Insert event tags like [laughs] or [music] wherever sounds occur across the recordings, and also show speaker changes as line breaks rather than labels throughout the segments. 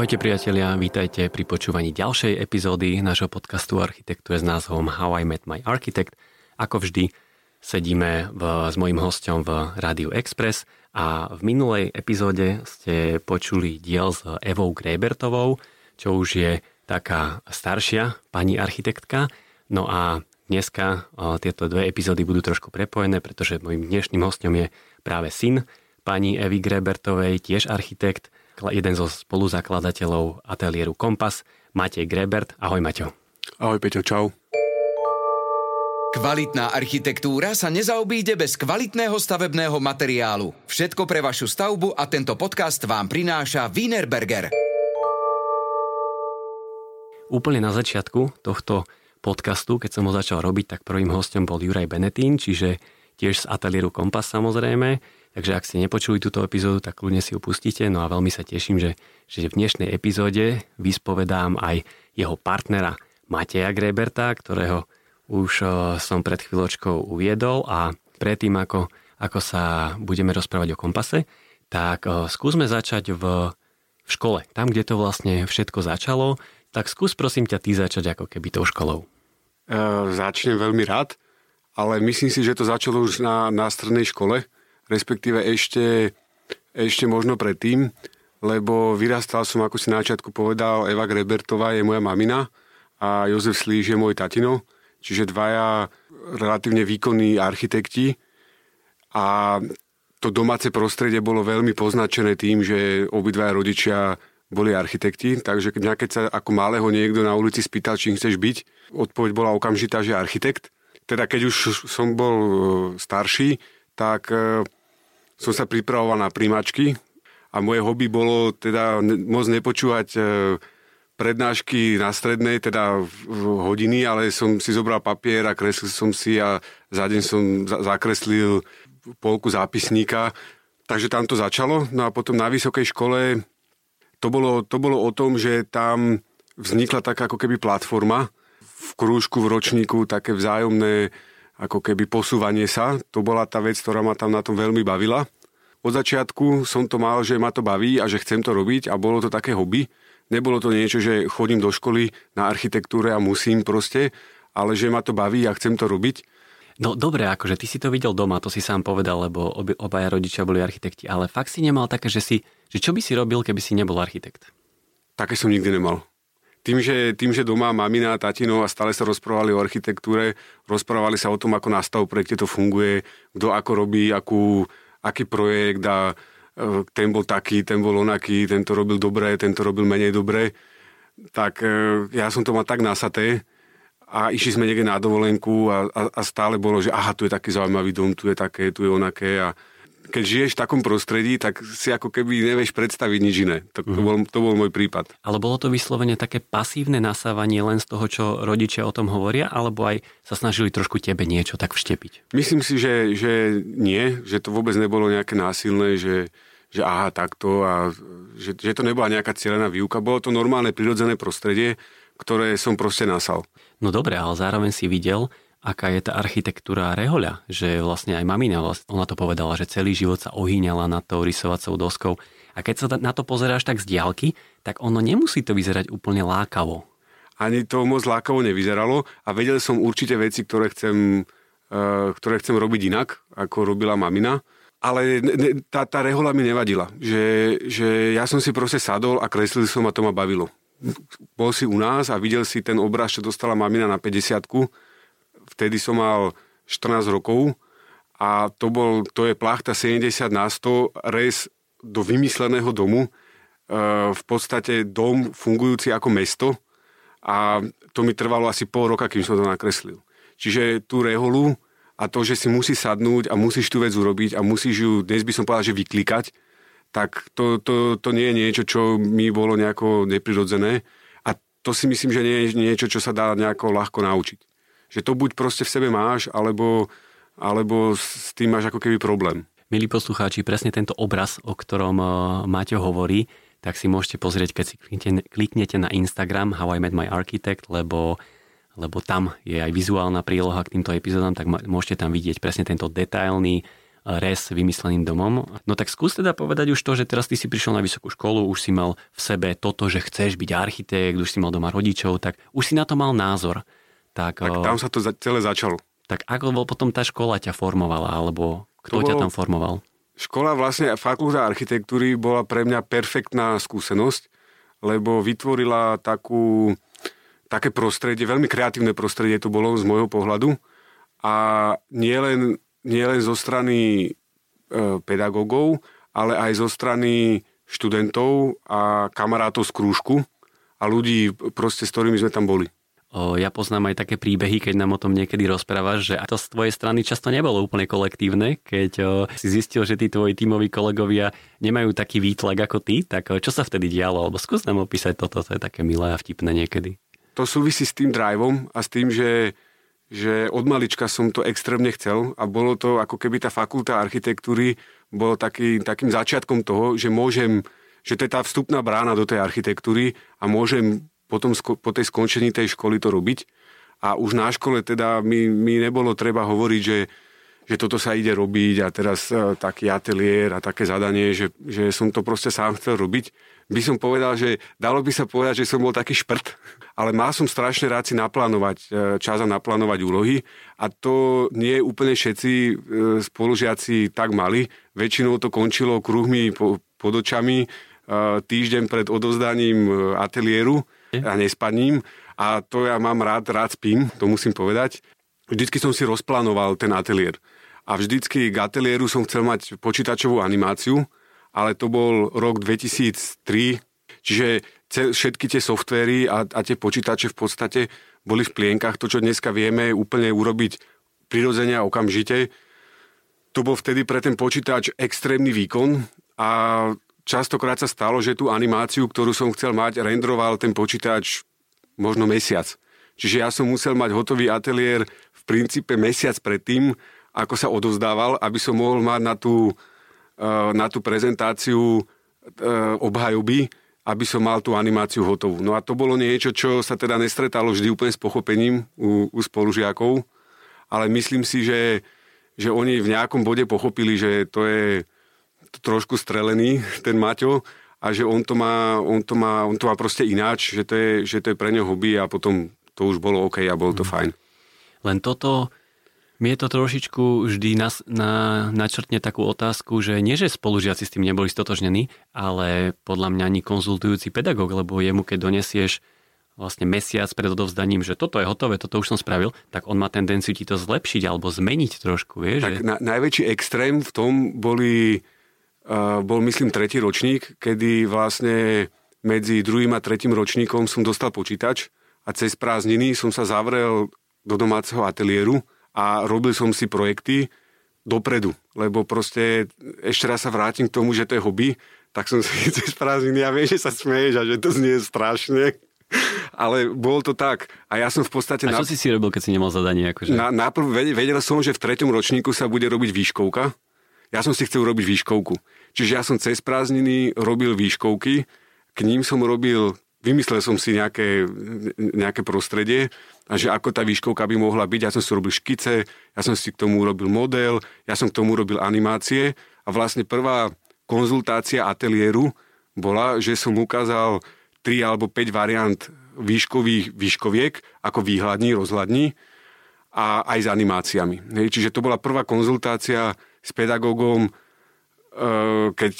Ahojte priatelia, vítajte pri počúvaní ďalšej epizódy nášho podcastu Architektúre s názvom How I Met My Architect. Ako vždy sedíme v, s mojím hostom v Rádiu Express a v minulej epizóde ste počuli diel s Evou Grebertovou, čo už je taká staršia pani architektka. No a dneska tieto dve epizódy budú trošku prepojené, pretože môjim dnešným hostom je práve syn pani Evy Grebertovej, tiež architekt, jeden zo spoluzakladateľov ateliéru Kompas, Matej Grebert. Ahoj Maťo.
Ahoj Peťo, čau.
Kvalitná architektúra sa nezaobíde bez kvalitného stavebného materiálu. Všetko pre vašu stavbu a tento podcast vám prináša Wienerberger.
Úplne na začiatku tohto podcastu, keď som ho začal robiť, tak prvým hostom bol Juraj Benetín, čiže tiež z ateliéru Kompas samozrejme. Takže ak ste nepočuli túto epizódu, tak kľudne si ju pustíte. No a veľmi sa teším, že, že v dnešnej epizóde vyspovedám aj jeho partnera Mateja Greberta, ktorého už eh, som pred chvíľočkou uviedol a predtým, ako, ako sa budeme rozprávať o kompase, tak eh, skúsme začať v, v škole. Tam, kde to vlastne všetko začalo, tak skús prosím ťa ty začať ako keby tou školou.
E, začnem veľmi rád, ale myslím si, že to začalo už na, na strednej škole, respektíve ešte, ešte možno predtým, lebo vyrastal som, ako si na začiatku povedal, Eva Grebertová je moja mamina a Jozef Slíž je môj tatino, čiže dvaja relatívne výkonní architekti a to domáce prostredie bolo veľmi poznačené tým, že obidvaja rodičia boli architekti, takže keď, keď sa ako malého niekto na ulici spýtal, či chceš byť, odpoveď bola okamžitá, že architekt. Teda keď už som bol e, starší, tak e, som sa pripravoval na príjmačky a moje hobby bolo teda moc nepočúvať e, prednášky na strednej, teda hodiny, ale som si zobral papier a kreslil som si a za deň som zakreslil polku zápisníka. Takže tam to začalo. No a potom na vysokej škole to bolo, to bolo o tom, že tam vznikla taká ako keby platforma v krúžku, v ročníku, také vzájomné ako keby posúvanie sa. To bola tá vec, ktorá ma tam na tom veľmi bavila. Od začiatku som to mal, že ma to baví a že chcem to robiť a bolo to také hobby. Nebolo to niečo, že chodím do školy na architektúre a musím proste, ale že ma to baví a chcem to robiť.
No dobre, akože ty si to videl doma, to si sám povedal, lebo obi, obaja rodičia boli architekti, ale fakt si nemal také, že si, že čo by si robil, keby si nebol architekt?
Také som nikdy nemal tým, že, tým, že doma mamina a tatino a stále sa rozprávali o architektúre, rozprávali sa o tom, ako na stav projekte to funguje, kto ako robí, akú, aký projekt a e, ten bol taký, ten bol onaký, tento robil dobre, tento robil menej dobre, tak e, ja som to mal tak nasaté a išli sme niekde na dovolenku a, a, a stále bolo, že aha, tu je taký zaujímavý dom, tu je také, tu je onaké a keď žiješ v takom prostredí, tak si ako keby nevieš predstaviť nič iné. To, to, mhm. bol, to bol môj prípad.
Ale bolo to vyslovene také pasívne nasávanie len z toho, čo rodičia o tom hovoria, alebo aj sa snažili trošku tebe niečo tak vštepiť?
Myslím si, že, že nie, že to vôbec nebolo nejaké násilné, že, že aha, takto a že, že to nebola nejaká cieľená výuka. Bolo to normálne prirodzené prostredie, ktoré som proste nasal.
No dobre, ale zároveň si videl, aká je tá architektúra rehoľa, že vlastne aj mamina, ona to povedala, že celý život sa ohýňala nad tou rysovacou doskou. A keď sa na to pozeráš tak z diálky, tak ono nemusí to vyzerať úplne lákavo.
Ani to moc lákavo nevyzeralo a vedel som určite veci, ktoré chcem, uh, ktoré chcem robiť inak, ako robila mamina. Ale tá, tá rehola mi nevadila. Že, že ja som si proste sadol a kreslil som a to ma bavilo. Bol si u nás a videl si ten obraz, čo dostala mamina na 50 vtedy som mal 14 rokov a to, bol, to je plachta 70 na 100 res do vymysleného domu. E, v podstate dom fungujúci ako mesto a to mi trvalo asi pol roka, kým som to nakreslil. Čiže tú reholu a to, že si musí sadnúť a musíš tú vec urobiť a musíš ju, dnes by som povedal, že vyklikať, tak to, to, to nie je niečo, čo mi bolo nejako neprirodzené. A to si myslím, že nie je niečo, čo sa dá nejako ľahko naučiť že to buď proste v sebe máš, alebo, alebo s tým máš ako keby problém.
Milí poslucháči, presne tento obraz, o ktorom uh, Maťo hovorí, tak si môžete pozrieť, keď si kliknete, kliknete na Instagram How I Met My Architect, lebo, lebo tam je aj vizuálna príloha k týmto epizódam, tak môžete tam vidieť presne tento detailný res vymysleným domom. No tak skús teda povedať už to, že teraz ty si prišiel na vysokú školu, už si mal v sebe toto, že chceš byť architekt, už si mal doma rodičov, tak už si na to mal názor.
Tak, tak tam sa to celé začalo.
Tak ako bol potom tá škola ťa formovala, alebo kto ťa tam formoval?
Škola vlastne, fakulta architektúry bola pre mňa perfektná skúsenosť, lebo vytvorila takú, také prostredie, veľmi kreatívne prostredie to bolo z môjho pohľadu a nielen nie len zo strany e, pedagógov, ale aj zo strany študentov a kamarátov z krúžku a ľudí, proste, s ktorými sme tam boli.
Ja poznám aj také príbehy, keď nám o tom niekedy rozprávaš, že to z tvojej strany často nebolo úplne kolektívne, keď si zistil, že tí tvoji tímoví kolegovia nemajú taký výtlak ako ty, tak čo sa vtedy dialo? Alebo skús nám opísať toto, to je také milé a vtipné niekedy.
To súvisí s tým driveom a s tým, že že od malička som to extrémne chcel a bolo to ako keby tá fakulta architektúry bolo taký, takým začiatkom toho, že môžem, že to je tá vstupná brána do tej architektúry a môžem potom po tej skončení tej školy to robiť. A už na škole teda mi, mi nebolo treba hovoriť, že, že toto sa ide robiť a teraz uh, taký ateliér a také zadanie, že, že som to proste sám chcel robiť by som povedal, že dalo by sa povedať, že som bol taký šprt, [laughs] ale mal som strašne rád si naplánovať e, čas a naplánovať úlohy a to nie úplne všetci e, spolužiaci tak mali. Väčšinou to končilo kruhmi pod očami e, týždeň pred odovzdaním ateliéru a nespaním a to ja mám rád, rád spím, to musím povedať. Vždycky som si rozplánoval ten ateliér a vždycky k ateliéru som chcel mať počítačovú animáciu, ale to bol rok 2003, čiže všetky tie softvery a, a tie počítače v podstate boli v plienkach. To, čo dneska vieme úplne urobiť prirodzene a okamžite, to bol vtedy pre ten počítač extrémny výkon a častokrát sa stalo, že tú animáciu, ktorú som chcel mať, rendroval ten počítač možno mesiac. Čiže ja som musel mať hotový ateliér v princípe mesiac predtým, ako sa odovzdával, aby som mohol mať na tú Eh, na tú prezentáciu eh, obhajoby, aby som mal tú animáciu hotovú. No a to bolo niečo, čo sa teda nestretalo vždy úplne s pochopením u, u spolužiakov, ale myslím si, že, že oni v nejakom bode pochopili, že to je trošku strelený ten Maťo a že on to má, on to má, on to má proste ináč, že to je, že to je pre neho hobby a potom to už bolo OK a bolo to mm. fajn.
Len toto mne to trošičku vždy nas, na, načrtne takú otázku, že nie, že spolužiaci s tým neboli stotožnení, ale podľa mňa ani konzultujúci pedagóg, lebo jemu, keď donesieš vlastne mesiac pred odovzdaním, že toto je hotové, toto už som spravil, tak on má tendenciu ti to zlepšiť alebo zmeniť trošku, vieš?
Tak že... na, najväčší extrém v tom boli, bol myslím tretí ročník, kedy vlastne medzi druhým a tretím ročníkom som dostal počítač a cez prázdniny som sa zavrel do domáceho ateliéru a robil som si projekty dopredu, lebo proste ešte raz sa vrátim k tomu, že to je hobby, tak som [laughs] si cez prázdniny, ja viem, že sa smeješ a že to znie strašne, [laughs] ale bolo to tak. A ja som v podstate...
A čo na... si si robil, keď si nemal zadanie? Akože?
Na, naprv vedel som, že v treťom ročníku sa bude robiť výškovka. Ja som si chcel robiť výškovku. Čiže ja som cez prázdniny robil výškovky, k ním som robil vymyslel som si nejaké, nejaké prostredie a že ako tá výškovka by mohla byť. Ja som si robil škice, ja som si k tomu urobil model, ja som k tomu robil animácie a vlastne prvá konzultácia ateliéru bola, že som ukázal 3 alebo 5 variant výškových výškoviek ako výhľadní, rozhľadní a aj s animáciami. Hej, čiže to bola prvá konzultácia s pedagógom, keď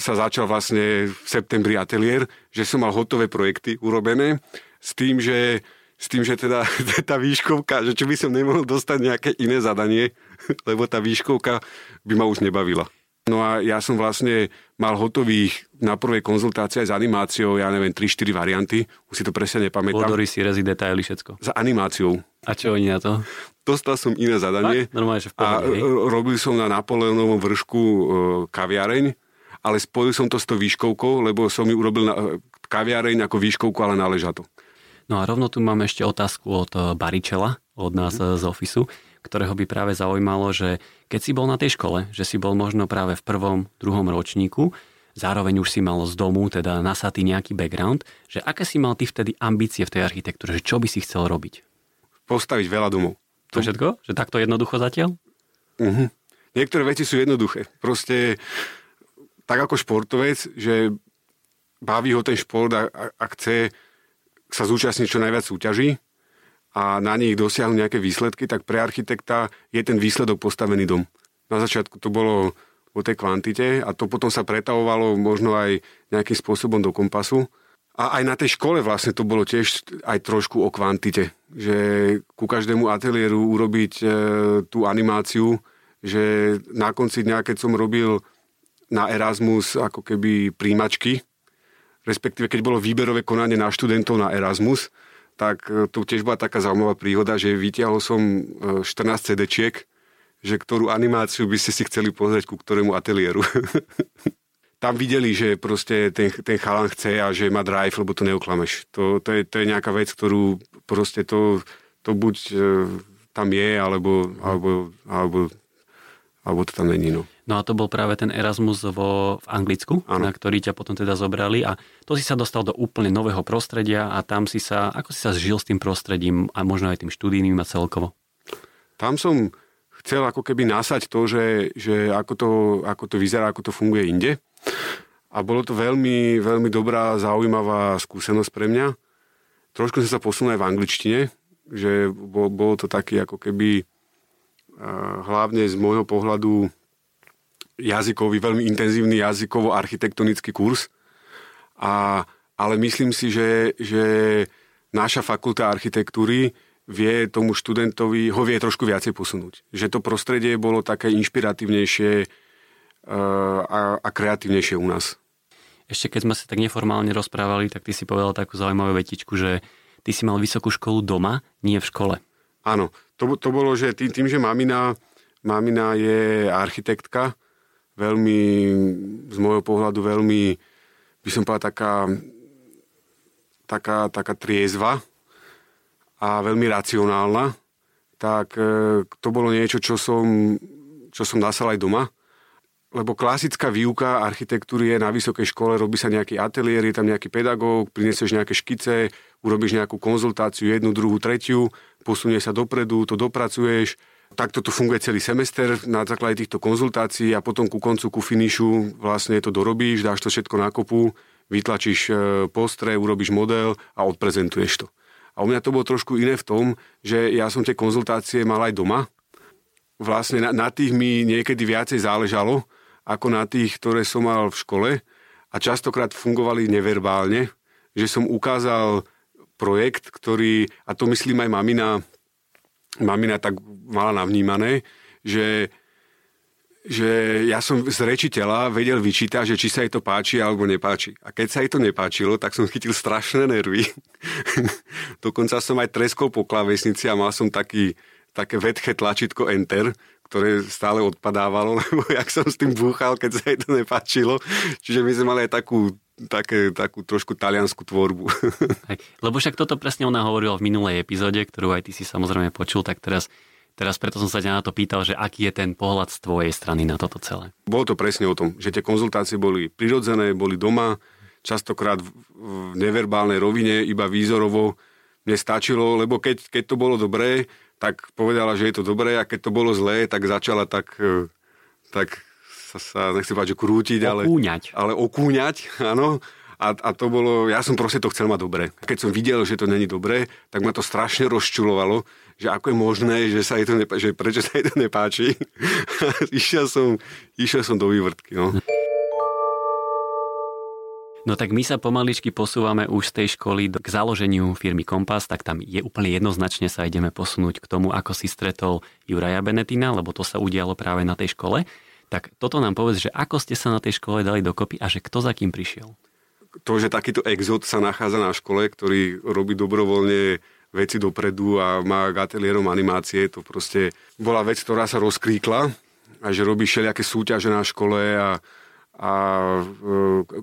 sa začal vlastne v septembri ateliér, že som mal hotové projekty urobené s tým, že, s tým, že teda [laughs] tá výškovka, že či by som nemohol dostať nejaké iné zadanie, [laughs] lebo tá výškovka by ma už nebavila. No a ja som vlastne mal hotových na prvej konzultácii aj s animáciou, ja neviem, 3-4 varianty, už si to presne nepamätám.
Vodory, si rezi, detaily, všetko.
Za animáciou.
A čo oni na to?
Dostal som iné zadanie.
Tak? Normálne, že v
pohode, a hej. robil som na Napoleonovom vršku e, kaviareň ale spojil som to s tou výškovkou, lebo som ju urobil na kaviareň ako výškovku, ale na ležato.
No a rovno tu máme ešte otázku od Baričela, od nás mm. z ofisu, ktorého by práve zaujímalo, že keď si bol na tej škole, že si bol možno práve v prvom, druhom ročníku, zároveň už si mal z domu, teda nasatý nejaký background, že aké si mal ty vtedy ambície v tej architektúre, že čo by si chcel robiť?
Postaviť veľa domov.
To všetko? Že takto jednoducho zatiaľ?
Uh-huh. niektoré veci sú jednoduché. Proste tak ako športovec, že baví ho ten šport a, a, a chce sa zúčastniť čo najviac súťaží a na nich dosiahnuť nejaké výsledky, tak pre architekta je ten výsledok postavený dom. Na začiatku to bolo o tej kvantite a to potom sa pretavovalo možno aj nejakým spôsobom do kompasu. A aj na tej škole vlastne to bolo tiež aj trošku o kvantite, že ku každému ateliéru urobiť e, tú animáciu, že na konci dňa, keď som robil na Erasmus ako keby príjmačky, respektíve keď bolo výberové konanie na študentov na Erasmus, tak e, to tiež bola taká zaujímavá príhoda, že vytiahol som 14 e, CD-čiek, že ktorú animáciu by ste si chceli pozrieť ku ktorému ateliéru. [laughs] Tam videli, že proste ten, ten chalan chce a že má drive, lebo to neoklameš. To, to, je, to je nejaká vec, ktorú proste to, to buď e, tam je, alebo, alebo, alebo, alebo to tam není. No.
No a to bol práve ten Erasmus vo, v Anglicku, ano. na ktorý ťa potom teda zobrali a to si sa dostal do úplne nového prostredia a tam si sa, ako si sa zžil s tým prostredím a možno aj tým študijným a celkovo?
Tam som chcel ako keby nasať to, že, že ako, to, ako to vyzerá, ako to funguje inde. A bolo to veľmi, veľmi dobrá, zaujímavá skúsenosť pre mňa. Trošku som sa posunul aj v angličtine, že bol, bolo to taký ako keby hlavne z môjho pohľadu jazykový, veľmi intenzívny jazykovo-architektonický kurz. A, ale myslím si, že, že naša fakulta architektúry vie tomu študentovi, ho vie trošku viacej posunúť. Že to prostredie bolo také inšpiratívnejšie a, a kreatívnejšie u nás.
Ešte keď sme sa tak neformálne rozprávali, tak ty si povedal takú zaujímavú vetičku, že ty si mal vysokú školu doma, nie v škole.
Áno, to, to bolo, že tým, tým že mamina, mamina je architektka, veľmi, z môjho pohľadu veľmi, by som povedal, taká, taká, taká triezva a veľmi racionálna, tak e, to bolo niečo, čo som, čo som nasal aj doma. Lebo klasická výuka architektúry je na vysokej škole, robí sa nejaký ateliér, je tam nejaký pedagóg, prinesieš nejaké škice, urobíš nejakú konzultáciu, jednu, druhú, tretiu, posunie sa dopredu, to dopracuješ, Takto to funguje celý semester na základe týchto konzultácií a potom ku koncu, ku finišu vlastne to dorobíš, dáš to všetko na kopu, vytlačíš e, postre, urobíš model a odprezentuješ to. A u mňa to bolo trošku iné v tom, že ja som tie konzultácie mal aj doma. Vlastne na, na tých mi niekedy viacej záležalo, ako na tých, ktoré som mal v škole a častokrát fungovali neverbálne, že som ukázal projekt, ktorý, a to myslím aj mamina, mamina tak mala navnímané, že že ja som z rečiteľa vedel vyčítať, že či sa jej to páči alebo nepáči. A keď sa jej to nepáčilo, tak som chytil strašné nervy. [laughs] Dokonca som aj treskol po klavesnici a mal som taký, také vedché tlačítko Enter, ktoré stále odpadávalo, [laughs] lebo jak som s tým búchal, keď sa jej to nepáčilo. Čiže my sme mali aj takú také, takú trošku taliansku tvorbu. [laughs]
Hej, lebo však toto presne ona hovorila v minulej epizóde, ktorú aj ty si samozrejme počul, tak teraz, teraz preto som sa ťa na to pýtal, že aký je ten pohľad z tvojej strany na toto celé.
Bolo to presne o tom, že tie konzultácie boli prirodzené, boli doma, častokrát v neverbálnej rovine, iba výzorovo. Mne stačilo, lebo keď, keď to bolo dobré, tak povedala, že je to dobré a keď to bolo zlé, tak začala tak, eh, tak sa, sa nechcem povedať, že krútiť, ale...
Okúňať.
Ale okúňať, [laughs] áno. A, a to bolo, ja som proste to chcel mať dobre. Keď som videl, že to není dobré, tak ma to strašne rozčulovalo, že ako je možné, že sa jej to nepáči, že prečo sa jej to nepáči. [laughs] išiel, som, išiel som do vývrtky. No.
No tak my sa pomaličky posúvame už z tej školy k založeniu firmy Kompas, tak tam je úplne jednoznačne sa ideme posunúť k tomu, ako si stretol Juraja Benetina, lebo to sa udialo práve na tej škole. Tak toto nám povedz, že ako ste sa na tej škole dali dokopy a že kto za kým prišiel?
To, že takýto exot sa nachádza na škole, ktorý robí dobrovoľne veci dopredu a má ateliérom animácie, to proste bola vec, ktorá sa rozkríkla a že robí všelijaké súťaže na škole a, a e,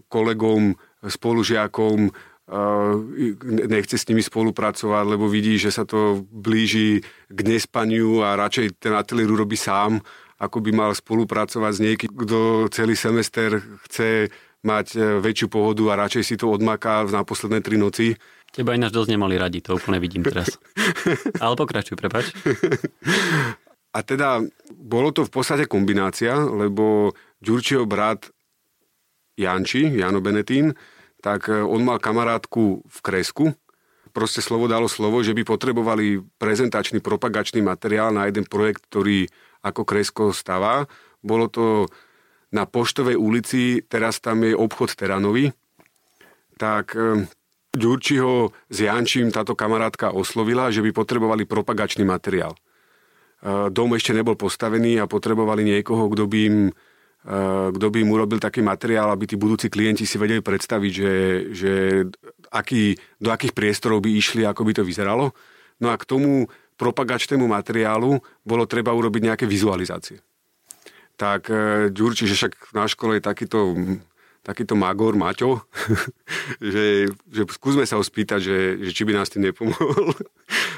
kolegom, spolužiakom e, nechce s nimi spolupracovať, lebo vidí, že sa to blíži k nespaniu a radšej ten ateliér robí sám ako by mal spolupracovať s niekým, kto celý semester chce mať e, väčšiu pohodu a radšej si to odmaká na posledné tri noci.
Teba ináč dosť nemali radi, to úplne vidím teraz. [laughs] Ale pokračuj, prepač.
a teda bolo to v podstate kombinácia, lebo Ďurčieho brat Janči, Jano Benetín, tak e, on mal kamarátku v Kresku. Proste slovo dalo slovo, že by potrebovali prezentačný, propagačný materiál na jeden projekt, ktorý ako Kresko stavá. Bolo to na Poštovej ulici, teraz tam je obchod Teranovi. Tak e, Ďurčiho s Jančím táto kamarátka oslovila, že by potrebovali propagačný materiál dom ešte nebol postavený a potrebovali niekoho, kto by im kto by im urobil taký materiál, aby tí budúci klienti si vedeli predstaviť, že, že aký, do akých priestorov by išli, ako by to vyzeralo. No a k tomu propagačnému materiálu bolo treba urobiť nejaké vizualizácie. Tak e, Ďurči, že však na škole je takýto, takýto magor Maťo, [laughs] že, že skúsme sa ho spýtať, že, že či by nás tým nepomohol [laughs]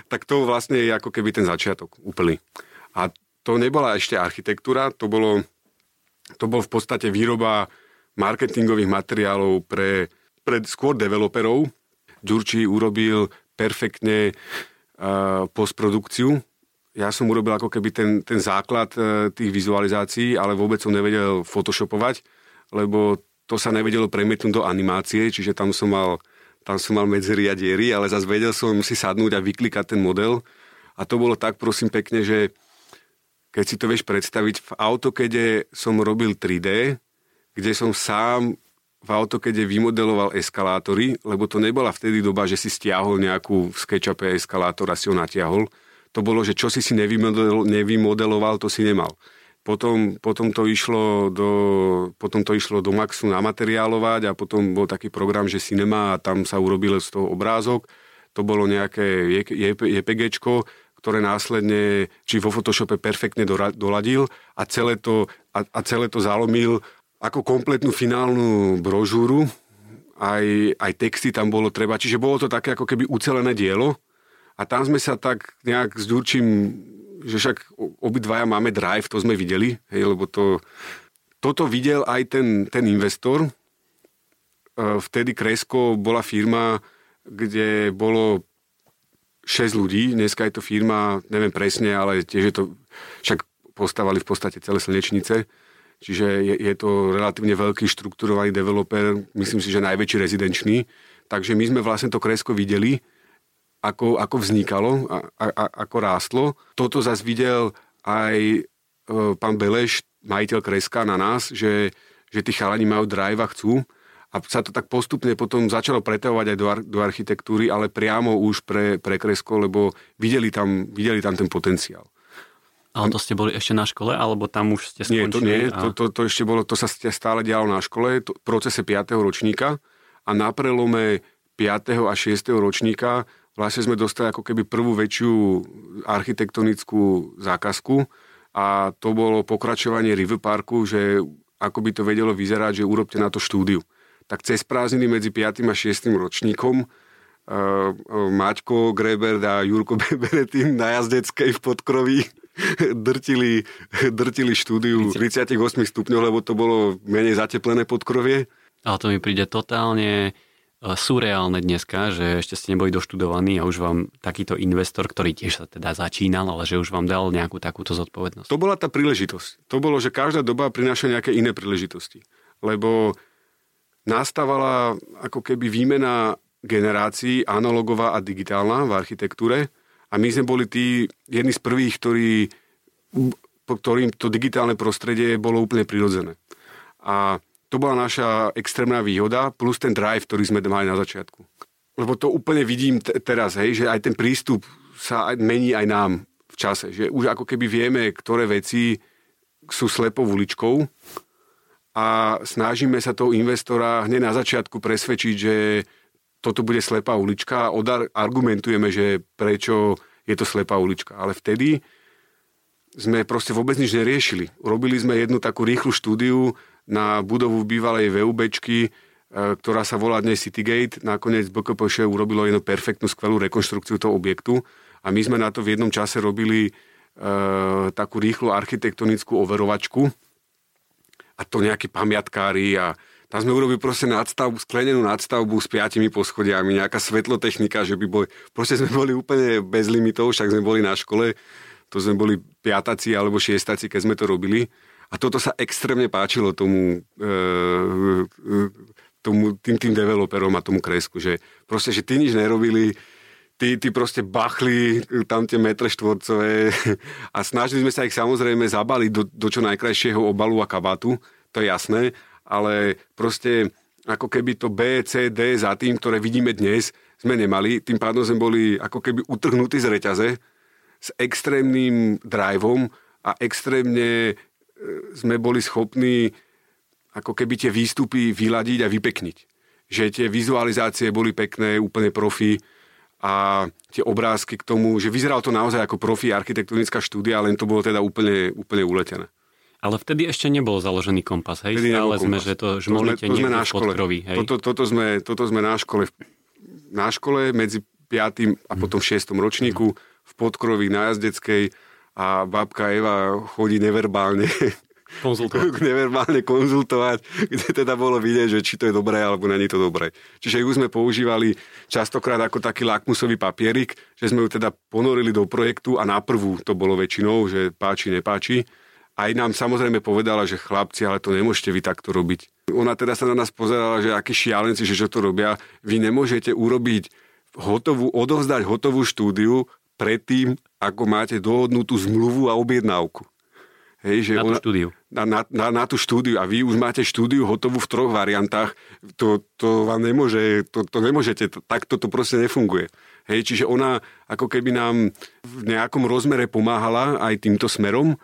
tak to vlastne je ako keby ten začiatok úplný. A to nebola ešte architektúra, to bolo, to bol v podstate výroba marketingových materiálov pre, pre skôr developerov. Ďurčí urobil perfektne uh, postprodukciu. Ja som urobil ako keby ten, ten základ uh, tých vizualizácií, ale vôbec som nevedel photoshopovať, lebo to sa nevedelo premietnúť do animácie, čiže tam som mal tam som mal medzery a diery, ale zase vedel som si sadnúť a vyklikať ten model. A to bolo tak, prosím pekne, že keď si to vieš predstaviť, v AutoCADe som robil 3D, kde som sám v AutoCADe vymodeloval eskalátory, lebo to nebola vtedy doba, že si stiahol nejakú v SketchUpe eskalátor a si ho natiahol. To bolo, že čo si si nevymodeloval, to si nemal. Potom, potom, to išlo do, potom to išlo do Maxu namateriálovať a potom bol taký program, že Cinema a tam sa urobil z toho obrázok. To bolo nejaké JPG, ktoré následne či vo Photoshope perfektne doladil a celé to, a, a celé to zalomil ako kompletnú finálnu brožúru. Aj, aj texty tam bolo treba. Čiže bolo to také ako keby ucelené dielo. A tam sme sa tak nejak s Ďurčím že však obidvaja máme drive, to sme videli, hej, lebo to, toto videl aj ten, ten investor. E, vtedy Kresko bola firma, kde bolo 6 ľudí, dneska je to firma, neviem presne, ale tiež je to, však postavali v podstate celé slnečnice, čiže je, je to relatívne veľký štrukturovaný developer, myslím si, že najväčší rezidenčný, takže my sme vlastne to Kresko videli, ako, ako vznikalo, a, a, ako rástlo. Toto zase videl aj e, pán Beleš, majiteľ Kreska na nás, že, že tí chalani majú drive a chcú. A sa to tak postupne potom začalo pretavovať aj do, ar, do architektúry, ale priamo už pre, pre Kresko, lebo videli tam, videli tam ten potenciál.
Ale to ste boli ešte na škole, alebo tam už ste skončili?
Nie, to nie, a... to, to, to ešte bolo, to sa stále dialo na škole, to, v procese 5. ročníka a na prelome 5. a 6. ročníka vlastne sme dostali ako keby prvú väčšiu architektonickú zákazku a to bolo pokračovanie River Parku, že ako by to vedelo vyzerať, že urobte na to štúdiu. Tak cez prázdniny medzi 5. a 6. ročníkom uh, Maťko Greber a Jurko [laughs] Beretín na jazdeckej v podkroví drtili, drtili štúdiu 38 stupňov, lebo to bolo menej zateplené podkrovie.
Ale to mi príde totálne Eh, surreálne dneska, že ešte ste neboli doštudovaní a už vám takýto investor, ktorý tiež sa teda začínal, ale že už vám dal nejakú takúto zodpovednosť.
To bola tá príležitosť. To bolo, že každá doba prináša nejaké iné príležitosti. Lebo nastávala ako keby výmena generácií analogová a digitálna v architektúre a my sme boli tí jedni z prvých, ktorí, ktorým to digitálne prostredie bolo úplne prirodzené. A to bola naša extrémna výhoda, plus ten drive, ktorý sme mali na začiatku. Lebo to úplne vidím t- teraz, hej, že aj ten prístup sa mení aj nám v čase. Že už ako keby vieme, ktoré veci sú slepou uličkou a snažíme sa toho investora hneď na začiatku presvedčiť, že toto bude slepá ulička a argumentujeme, že prečo je to slepá ulička. Ale vtedy sme proste vôbec nič neriešili. Robili sme jednu takú rýchlu štúdiu, na budovu bývalej VUBčky, e, ktorá sa volá dnes Citygate. Nakoniec BKPŠ urobilo jednu perfektnú, skvelú rekonštrukciu toho objektu a my sme na to v jednom čase robili e, takú rýchlu architektonickú overovačku a to nejakí pamiatkári a tam sme urobili proste nadstavbu, sklenenú nadstavbu s piatimi poschodiami, nejaká svetlotechnika, že by boli, proste sme boli úplne bez limitov, však sme boli na škole, to sme boli piataci alebo šiestaci, keď sme to robili. A toto sa extrémne páčilo tomu, e, tomu tým, tým developerom a tomu kresku, že proste, že tí nič nerobili, tí, tí proste bachli tam tie metre štvorcové [laughs] a snažili sme sa ich samozrejme zabaliť do, do čo najkrajšieho obalu a kabátu, to je jasné, ale proste ako keby to B, C, D za tým, ktoré vidíme dnes, sme nemali. Tým pádom sme boli ako keby utrhnutí z reťaze s extrémnym driveom a extrémne e, sme boli schopní ako keby tie výstupy vyladiť a vypekniť. Že tie vizualizácie boli pekné, úplne profi, a tie obrázky k tomu, že vyzeralo to naozaj ako profi architektonická štúdia, len to bolo teda úplne, úplne uletené.
Ale vtedy ešte nebol založený kompas, hej?
Vtedy
Stále
kompas.
sme, že to žmolíte
to sme, to sme na škole.
podkroví, hej?
Toto, toto, sme, toto sme na škole, na škole medzi 5. a potom 6. ročníku v podkroví na jazdeckej a babka Eva chodí neverbálne [laughs]
Konzultovať.
neverbálne konzultovať, kde teda bolo vidieť, že či to je dobré alebo není to dobré. Čiže ju sme používali častokrát ako taký lakmusový papierik, že sme ju teda ponorili do projektu a na prvú to bolo väčšinou, že páči, nepáči. Aj nám samozrejme povedala, že chlapci, ale to nemôžete vy takto robiť. Ona teda sa na nás pozerala, že akí šialenci, že čo to robia. Vy nemôžete urobiť hotovú, odovzdať hotovú štúdiu predtým, ako máte dohodnutú zmluvu a objednávku. Hej, že
Na tú štúdiu.
Na, na, na, na tú štúdiu. A vy už máte štúdiu hotovú v troch variantách. To, to vám nemôže, to, to nemôžete, to, takto to proste nefunguje. Hej, čiže ona ako keby nám v nejakom rozmere pomáhala aj týmto smerom,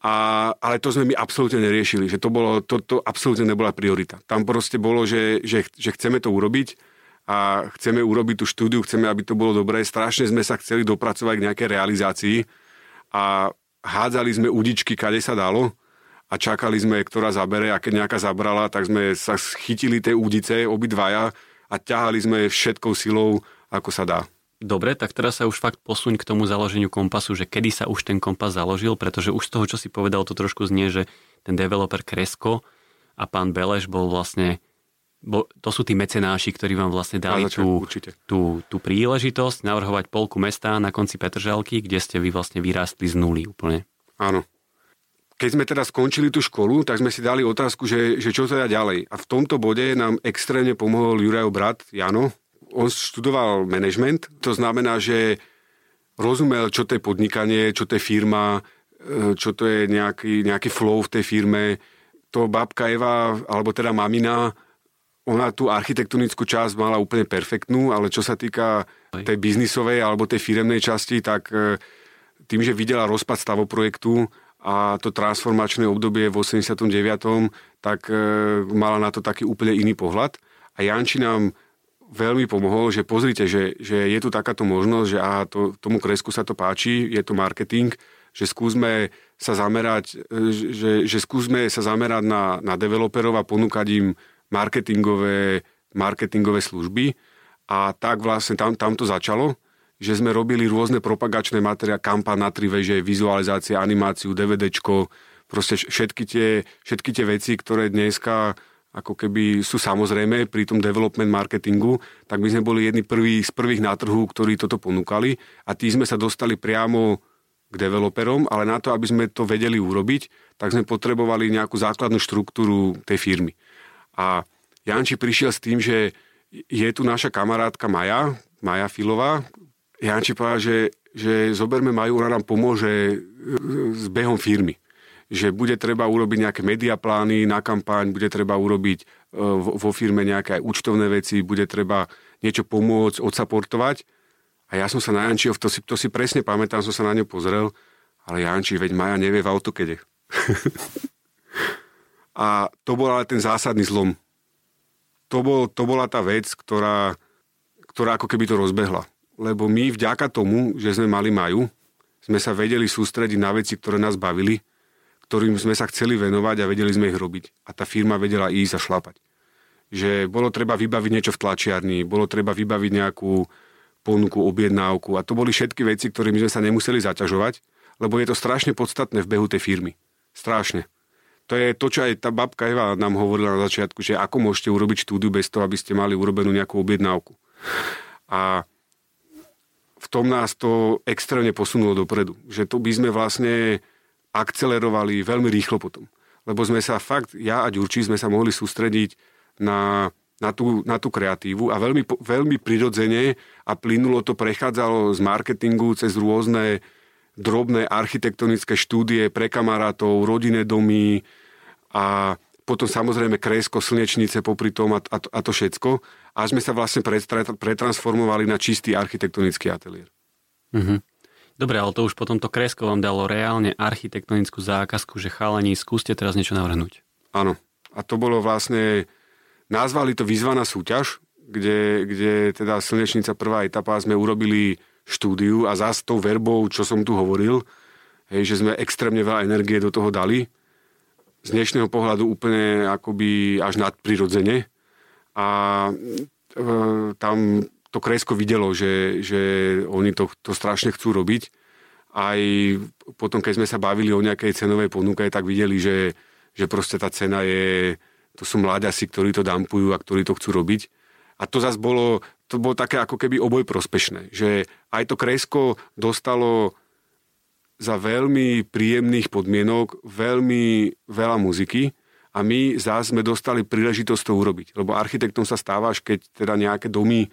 a, ale to sme my absolútne neriešili, že to, bolo, to, to absolútne nebola priorita. Tam proste bolo, že, že, že chceme to urobiť a chceme urobiť tú štúdiu, chceme, aby to bolo dobré. Strašne sme sa chceli dopracovať k nejakej realizácii a hádzali sme udičky, kade sa dalo a čakali sme, ktorá zabere a keď nejaká zabrala, tak sme sa chytili tie údice obidvaja a ťahali sme všetkou silou, ako sa dá.
Dobre, tak teraz sa už fakt posuň k tomu založeniu kompasu, že kedy sa už ten kompas založil, pretože už z toho, čo si povedal, to trošku znie, že ten developer Kresko a pán Beleš bol vlastne, bol, to sú tí mecenáši, ktorí vám vlastne dali
začiatku,
tú,
určite.
tú, tú príležitosť navrhovať polku mesta na konci Petržalky, kde ste vy vlastne vyrástli z nuly úplne.
Áno. Keď sme teda skončili tú školu, tak sme si dali otázku, že, že čo teda ďalej. A v tomto bode nám extrémne pomohol Jurajov brat Jano. On študoval management, to znamená, že rozumel, čo to je podnikanie, čo to je firma, e, čo to je nejaký, nejaký flow v tej firme. To babka Eva, alebo teda mamina, ona tú architektonickú časť mala úplne perfektnú, ale čo sa týka tej biznisovej alebo tej firemnej časti, tak e, tým, že videla rozpad stavoprojektu a to transformačné obdobie v 89., tak e, mala na to taký úplne iný pohľad. A Janči nám veľmi pomohol, že pozrite, že, že je tu takáto možnosť, že aha, to, tomu kresku sa to páči, je to marketing, že skúsme sa zamerať, e, že, že skúsme sa zamerať na, na developerov a ponúkať im marketingové, marketingové služby. A tak vlastne tam, tam to začalo, že sme robili rôzne propagačné materiály, kampa na tri veže, vizualizácie, animáciu, DVDčko, proste všetky tie, všetky tie veci, ktoré dneska ako keby sú samozrejme pri tom development marketingu, tak my sme boli jedni prvý, z prvých na trhu, ktorí toto ponúkali a tí sme sa dostali priamo k developerom, ale na to, aby sme to vedeli urobiť, tak sme potrebovali nejakú základnú štruktúru tej firmy. A Janči prišiel s tým, že je tu naša kamarátka Maja, Maja Filová. Janči povedal, že, že zoberme Maju, ona nám pomôže s behom firmy že bude treba urobiť nejaké mediaplány na kampaň, bude treba urobiť vo firme nejaké aj účtovné veci, bude treba niečo pomôcť, odsaportovať. A ja som sa na Jančiho, to si, to si presne pamätám, som sa na ňu pozrel, ale Janči, veď Maja nevie v autokede. [laughs] a to bol ale ten zásadný zlom. To, bol, to bola tá vec, ktorá, ktorá ako keby to rozbehla. Lebo my vďaka tomu, že sme mali Maju, sme sa vedeli sústrediť na veci, ktoré nás bavili, ktorým sme sa chceli venovať a vedeli sme ich robiť. A tá firma vedela ísť a šlapať. Že bolo treba vybaviť niečo v tlačiarni, bolo treba vybaviť nejakú ponuku, objednávku a to boli všetky veci, ktorými sme sa nemuseli zaťažovať, lebo je to strašne podstatné v behu tej firmy. Strašne. To je to, čo aj tá babka Eva nám hovorila na začiatku, že ako môžete urobiť štúdiu bez toho, aby ste mali urobenú nejakú objednávku. A v tom nás to extrémne posunulo dopredu. Že to by sme vlastne akcelerovali veľmi rýchlo potom. Lebo sme sa fakt, ja a Ďurčí sme sa mohli sústrediť na, na, tú, na tú kreatívu a veľmi, veľmi prirodzene a plynulo to prechádzalo z marketingu cez rôzne drobné architektonické štúdie pre kamarátov, rodinné domy a potom samozrejme kresko, slnečnice popri tom a, a, a to všetko. A sme sa vlastne pretransformovali na čistý architektonický ateliér.
Mm-hmm. Dobre, ale to už potom to kresko vám dalo reálne architektonickú zákazku, že chalani, skúste teraz niečo navrhnúť.
Áno. A to bolo vlastne, nazvali to vyzvaná súťaž, kde, kde teda Slnečnica prvá etapa sme urobili štúdiu a zás tou verbou, čo som tu hovoril, hej, že sme extrémne veľa energie do toho dali. Z dnešného pohľadu úplne akoby až nadprirodzene. A e, tam to kresko videlo, že, že oni to, to strašne chcú robiť. Aj potom, keď sme sa bavili o nejakej cenovej ponuke, tak videli, že, že proste tá cena je, to sú mláďasi, ktorí to dampujú a ktorí to chcú robiť. A to zase bolo, to bolo také ako keby oboj prospešné, že aj to kresko dostalo za veľmi príjemných podmienok veľmi veľa muziky a my zás sme dostali príležitosť to urobiť. Lebo architektom sa stávaš, keď teda nejaké domy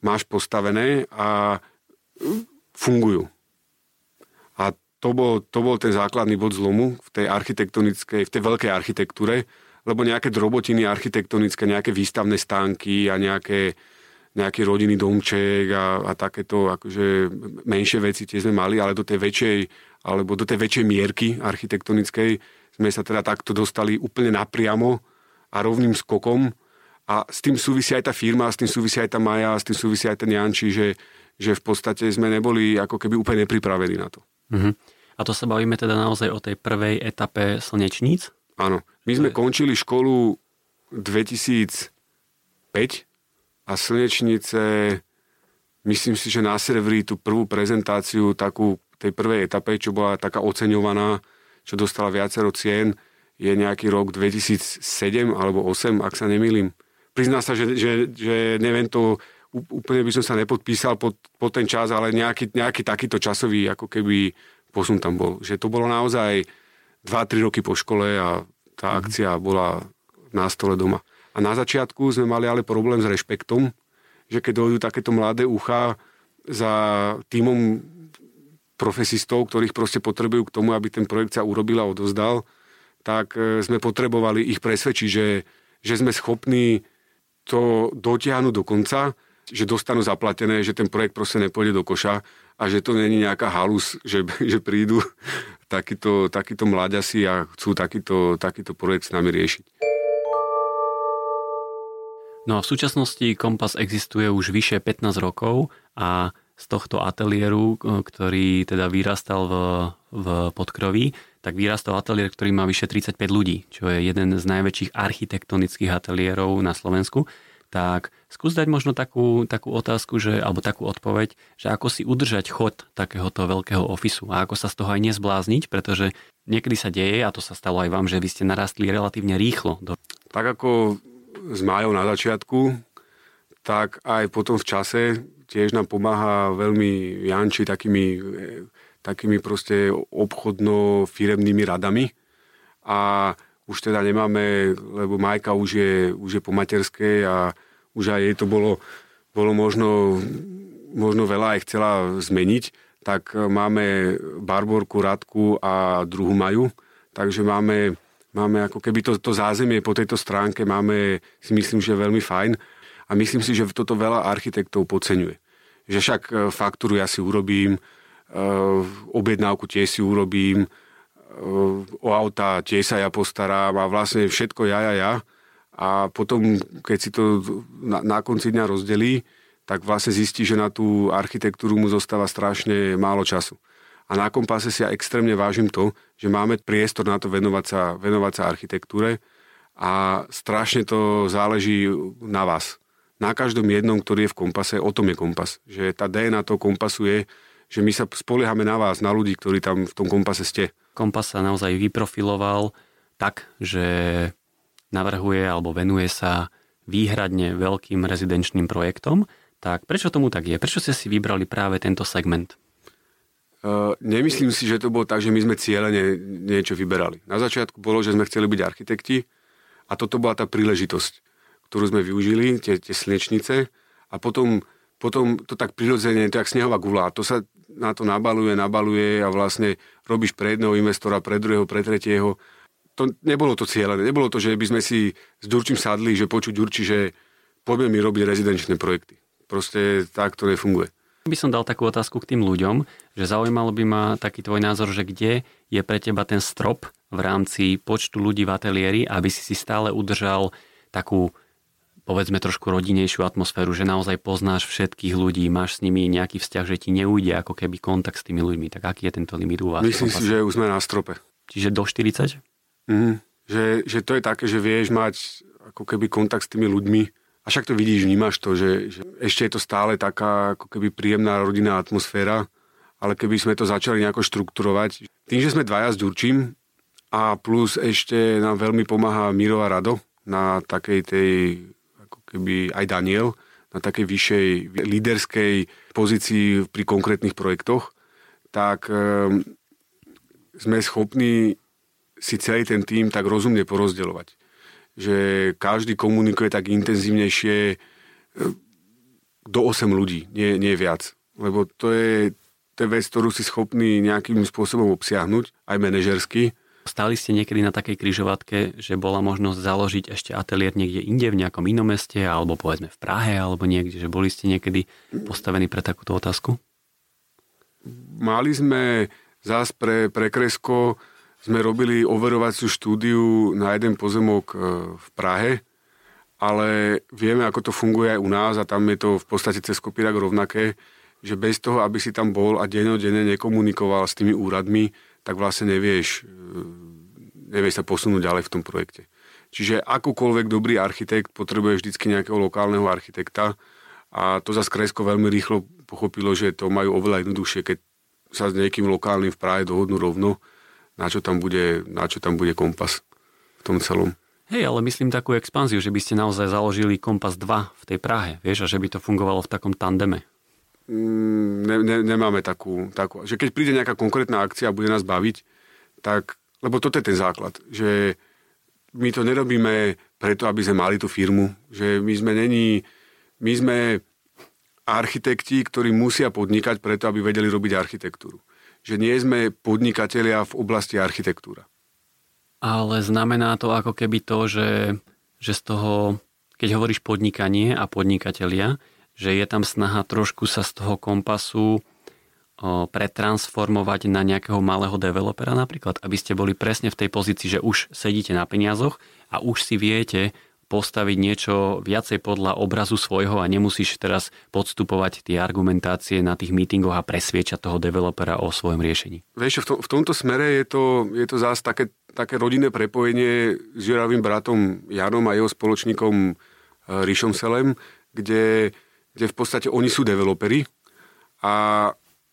máš postavené a fungujú. A to bol, to bol ten základný bod zlomu v tej architektonickej, v tej veľkej architektúre, lebo nejaké drobotiny architektonické, nejaké výstavné stánky a nejaké, nejaký rodinný domček a, a takéto akože menšie veci tie sme mali, ale do tej väčšej, alebo do tej väčšej mierky architektonickej sme sa teda takto dostali úplne napriamo a rovným skokom a s tým súvisí aj tá firma, s tým súvisí aj tá Maja, s tým súvisí aj ten Janči, že, že v podstate sme neboli ako keby úplne nepripravení na to.
Uh-huh. A to sa bavíme teda naozaj o tej prvej etape slnečníc?
Áno. My sme končili školu 2005 a slnečnice, myslím si, že na serveri tú prvú prezentáciu takú tej prvej etape, čo bola taká oceňovaná, čo dostala viacero cien, je nejaký rok 2007 alebo 2008, ak sa nemýlim. Prizná sa, že, že, že neviem to, úplne by som sa nepodpísal pod, pod ten čas, ale nejaký, nejaký takýto časový ako keby posun tam bol. Že to bolo naozaj 2-3 roky po škole a tá mhm. akcia bola na stole doma. A na začiatku sme mali ale problém s rešpektom, že keď dojdú takéto mladé ucha za týmom profesistov, ktorých proste potrebujú k tomu, aby ten projekt sa urobil a odozdal, tak e, sme potrebovali ich presvedčiť, že, že sme schopní to dotiahnuť do konca, že dostanú zaplatené, že ten projekt proste nepôjde do koša a že to není nejaká halus, že, že prídu [laughs] takíto, takíto mláďasi a chcú takýto, takýto projekt s nami riešiť.
No a v súčasnosti Kompas existuje už vyše 15 rokov a z tohto ateliéru, e, ktorý teda vyrastal v, v podkroví, tak vyrastal ateliér, ktorý má vyše 35 ľudí, čo je jeden z najväčších architektonických ateliérov na Slovensku. Tak skús dať možno takú, takú otázku, že, alebo takú odpoveď, že ako si udržať chod takéhoto veľkého ofisu a ako sa z toho aj nezblázniť, pretože niekedy sa deje, a to sa stalo aj vám, že vy ste narastli relatívne rýchlo. Do...
Tak ako s Májou na začiatku, tak aj potom v čase tiež nám pomáha veľmi Janči takými, takými proste obchodno-firemnými radami. A už teda nemáme, lebo Majka už je, už je po materskej a už aj jej to bolo, bolo možno, možno veľa aj chcela zmeniť, tak máme Barborku, Radku a druhú Maju. Takže máme Máme ako keby to, to zázemie po tejto stránke máme, si myslím, že veľmi fajn a myslím si, že toto veľa architektov podceňuje. Že však e, faktúru ja si urobím, e, objednávku tiež si urobím, e, o auta tiež sa ja postarám a vlastne všetko ja, ja, ja. A potom, keď si to na, na konci dňa rozdelí, tak vlastne zistí, že na tú architektúru mu zostáva strašne málo času. A na kompase si ja extrémne vážim to, že máme priestor na to venovať sa, venovať sa architektúre a strašne to záleží na vás. Na každom jednom, ktorý je v kompase, o tom je kompas. Že tá DNA toho kompasu je, že my sa spoliehame na vás, na ľudí, ktorí tam v tom kompase ste.
Kompas sa naozaj vyprofiloval tak, že navrhuje alebo venuje sa výhradne veľkým rezidenčným projektom, tak prečo tomu tak je? Prečo ste si vybrali práve tento segment?
Uh, nemyslím si, že to bolo tak, že my sme cieľene niečo vyberali. Na začiatku bolo, že sme chceli byť architekti a toto bola tá príležitosť, ktorú sme využili, tie, tie slnečnice a potom, potom to tak prirodzene, to je jak snehová gula. To sa na to nabaluje, nabaluje a vlastne robíš pre jedného investora, pre druhého, pre tretieho. To nebolo to cieľené. Nebolo to, že by sme si s Ďurčím sadli, že počuť Ďurči, že poďme mi robiť rezidenčné projekty. Proste tak to nefunguje.
By som dal takú otázku k tým ľuďom, že zaujímalo by ma taký tvoj názor, že kde je pre teba ten strop v rámci počtu ľudí v ateliéri, aby si si stále udržal takú povedzme trošku rodinejšiu atmosféru, že naozaj poznáš všetkých ľudí, máš s nimi nejaký vzťah, že ti neujde ako keby kontakt s tými ľuďmi. Tak aký je tento limit u vás?
Myslím si, že už sme na strope.
Čiže do 40?
Mm, že, že to je také, že vieš mať ako keby kontakt s tými ľuďmi a však to vidíš, vnímaš to, že, že ešte je to stále taká ako keby príjemná rodinná atmosféra, ale keby sme to začali nejako štrukturovať. Tým, že sme dvaja s Ďurčím a plus ešte nám veľmi pomáha Miro a Rado na takej tej keby aj Daniel na takej vyššej líderskej pozícii pri konkrétnych projektoch, tak um, sme schopní si celý ten tým tak rozumne porozdeľovať. Že každý komunikuje tak intenzívnejšie ehm, do 8 ľudí, nie, nie viac. Lebo to je, to je vec, ktorú si schopný nejakým spôsobom obsiahnuť, aj manažersky,
Stáli ste niekedy na takej kryžovatke, že bola možnosť založiť ešte ateliér niekde inde, v nejakom inom meste, alebo povedzme v Prahe, alebo niekde, že boli ste niekedy postavení pre takúto otázku?
Mali sme zás pre, pre Kresko, sme robili overovaciu štúdiu na jeden pozemok e, v Prahe, ale vieme, ako to funguje aj u nás a tam je to v podstate cez kopírak rovnaké, že bez toho, aby si tam bol a dennodenne nekomunikoval s tými úradmi, tak vlastne nevieš, e, nevieš sa posunúť ďalej v tom projekte. Čiže akúkoľvek dobrý architekt potrebuje vždycky nejakého lokálneho architekta a to za Kresko veľmi rýchlo pochopilo, že to majú oveľa jednoduchšie, keď sa s niekým lokálnym v Prahe dohodnú rovno, na čo tam bude, na čo tam bude kompas v tom celom.
Hej, ale myslím takú expanziu, že by ste naozaj založili Kompas 2 v tej Prahe, vieš, a že by to fungovalo v takom tandeme.
Mm, ne, ne, nemáme takú, takú, že keď príde nejaká konkrétna akcia a bude nás baviť, tak, lebo toto je ten základ, že my to nerobíme preto, aby sme mali tú firmu, že my sme není, my sme architekti, ktorí musia podnikať preto, aby vedeli robiť architektúru. Že nie sme podnikatelia v oblasti architektúra.
Ale znamená to ako keby to, že, že z toho, keď hovoríš podnikanie a podnikatelia, že je tam snaha trošku sa z toho kompasu pretransformovať na nejakého malého developera napríklad, aby ste boli presne v tej pozícii, že už sedíte na peniazoch a už si viete postaviť niečo viacej podľa obrazu svojho a nemusíš teraz podstupovať tie argumentácie na tých meetingoch a presviečať toho developera o svojom riešení.
Vieš, v, tom, v tomto smere je to, je to zás také, také rodinné prepojenie s Juravým bratom Janom a jeho spoločníkom e, Ríšom Selem, kde kde v podstate oni sú developeri a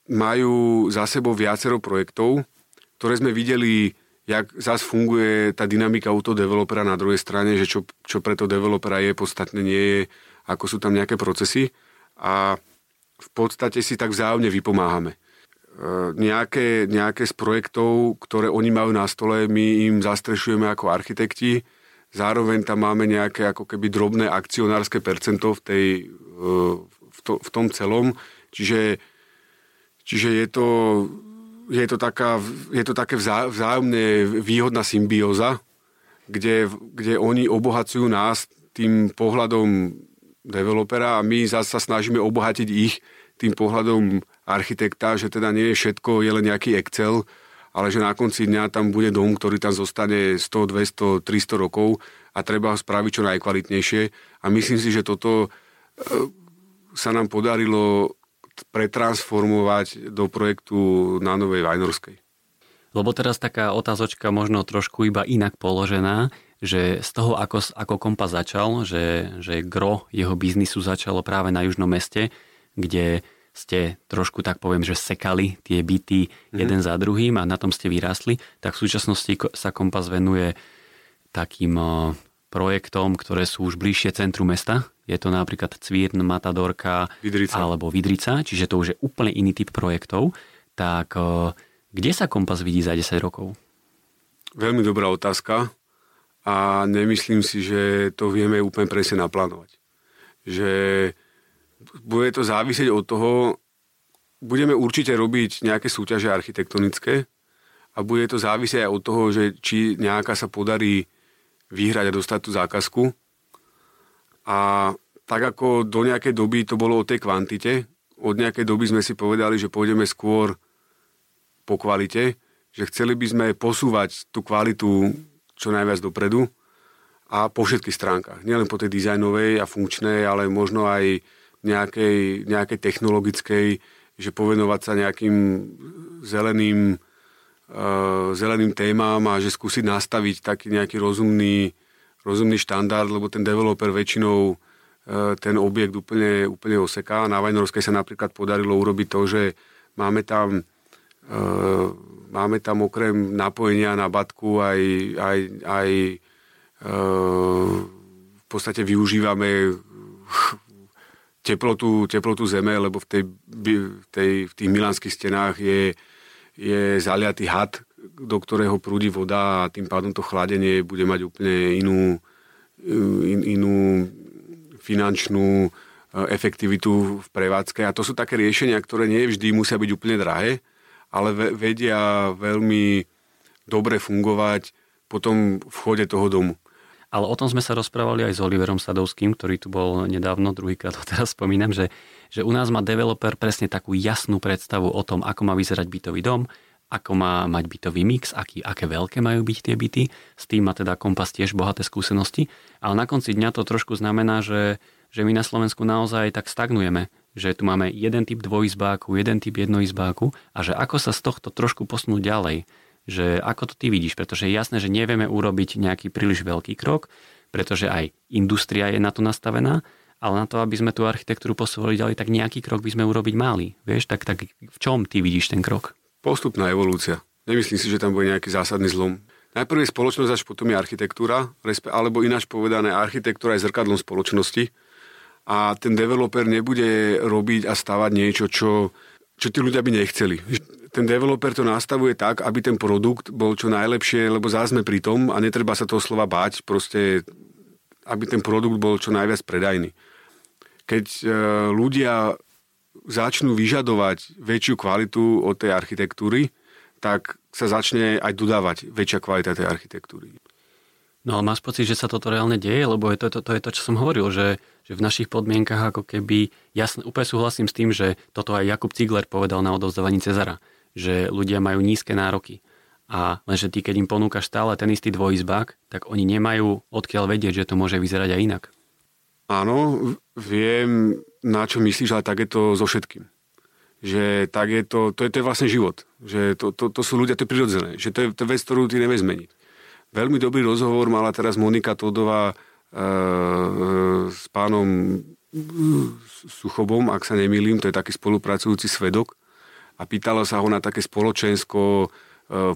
majú za sebou viacero projektov, ktoré sme videli, jak zás funguje tá dynamika u toho developera na druhej strane, že čo, čo pre toho developera je, podstatne nie je, ako sú tam nejaké procesy a v podstate si tak vzájomne vypomáhame. E, nejaké, nejaké z projektov, ktoré oni majú na stole, my im zastrešujeme ako architekti, zároveň tam máme nejaké ako keby drobné akcionárske percento v tej v, to, v tom celom. Čiže, čiže je to, je to, taká, je to také vzá, vzájomne výhodná symbióza, kde, kde oni obohacujú nás tým pohľadom developera a my zase sa snažíme obohatiť ich tým pohľadom architekta, že teda nie je všetko, je len nejaký Excel, ale že na konci dňa tam bude dom, ktorý tam zostane 100, 200, 300 rokov a treba ho spraviť čo najkvalitnejšie. A myslím si, že toto sa nám podarilo pretransformovať do projektu na Novej Vajnorskej.
Lebo teraz taká otázočka možno trošku iba inak položená, že z toho, ako, ako Kompas začal, že, že gro jeho biznisu začalo práve na južnom meste, kde ste trošku tak poviem, že sekali tie byty mm-hmm. jeden za druhým a na tom ste vyrástli, tak v súčasnosti sa Kompas venuje takým projektom, ktoré sú už bližšie centru mesta, je to napríklad Cvírn, Matadorka
Vidrica.
alebo Vidrica, čiže to už je úplne iný typ projektov, tak e, kde sa Kompas vidí za 10 rokov?
Veľmi dobrá otázka a nemyslím si, že to vieme úplne presne naplánovať. Že bude to závisieť od toho, budeme určite robiť nejaké súťaže architektonické a bude to závisieť aj od toho, že či nejaká sa podarí vyhrať a dostať tú zákazku a tak ako do nejakej doby to bolo o tej kvantite, od nejakej doby sme si povedali, že pôjdeme skôr po kvalite, že chceli by sme posúvať tú kvalitu čo najviac dopredu a po všetkých stránkach. Nielen po tej dizajnovej a funkčnej, ale možno aj nejakej, nejakej technologickej, že povenovať sa nejakým zeleným, uh, zeleným témam a že skúsiť nastaviť taký nejaký rozumný, rozumný štandard, lebo ten developer väčšinou e, ten objekt úplne, úplne oseká. Na Vajnorovskej sa napríklad podarilo urobiť to, že máme tam, e, máme tam okrem napojenia na batku aj, aj, aj e, v podstate využívame teplotu, teplotu zeme, lebo v, tej, tej, v tých milánskych stenách je, je zaliatý had, do ktorého prúdi voda a tým pádom to chladenie bude mať úplne inú, in, inú finančnú e, efektivitu v prevádzke. A to sú také riešenia, ktoré nie vždy musia byť úplne drahé, ale vedia veľmi dobre fungovať potom v chode toho domu.
Ale o tom sme sa rozprávali aj s Oliverom Sadovským, ktorý tu bol nedávno, druhýkrát ho teraz spomínam, že, že u nás má developer presne takú jasnú predstavu o tom, ako má vyzerať bytový dom, ako má mať bytový mix, aký, aké veľké majú byť tie byty. S tým má teda Kompas tiež bohaté skúsenosti. Ale na konci dňa to trošku znamená, že, že my na Slovensku naozaj tak stagnujeme. Že tu máme jeden typ dvojizbáku, jeden typ jednoizbáku a že ako sa z tohto trošku posnúť ďalej. Že ako to ty vidíš, pretože je jasné, že nevieme urobiť nejaký príliš veľký krok, pretože aj industria je na to nastavená, ale na to, aby sme tú architektúru posúvali ďalej, tak nejaký krok by sme urobiť mali. Vieš, tak, tak v čom ty vidíš ten krok?
Postupná evolúcia. Nemyslím si, že tam bude nejaký zásadný zlom. Najprv je spoločnosť, až potom je architektúra, alebo ináč povedané, architektúra je zrkadlom spoločnosti a ten developer nebude robiť a stavať niečo, čo, čo tí ľudia by nechceli. Ten developer to nastavuje tak, aby ten produkt bol čo najlepšie, lebo zásme pri tom a netreba sa toho slova báť, proste aby ten produkt bol čo najviac predajný. Keď e, ľudia začnú vyžadovať väčšiu kvalitu od tej architektúry, tak sa začne aj dodávať väčšia kvalita tej architektúry.
No ale máš pocit, že sa toto reálne deje? Lebo je to, to, to je to, čo som hovoril, že, že v našich podmienkach ako keby, jasne, úplne súhlasím s tým, že toto aj Jakub Cigler povedal na odovzdávaní Cezara, že ľudia majú nízke nároky. A lenže ty, keď im ponúkaš stále ten istý dvojizbák, tak oni nemajú odkiaľ vedieť, že to môže vyzerať aj inak.
Áno, viem, na čo myslíš, ale tak je to so všetkým. Že tak je to, to je, to je vlastne život. Že to, to, to sú ľudia, to je prirodzené. Že to je, to je vec, ktorú ty nevieš zmeniť. Veľmi dobrý rozhovor mala teraz Monika Todová e, s pánom Suchobom, ak sa nemýlim, to je taký spolupracujúci svedok a pýtala sa ho na také spoločensko e,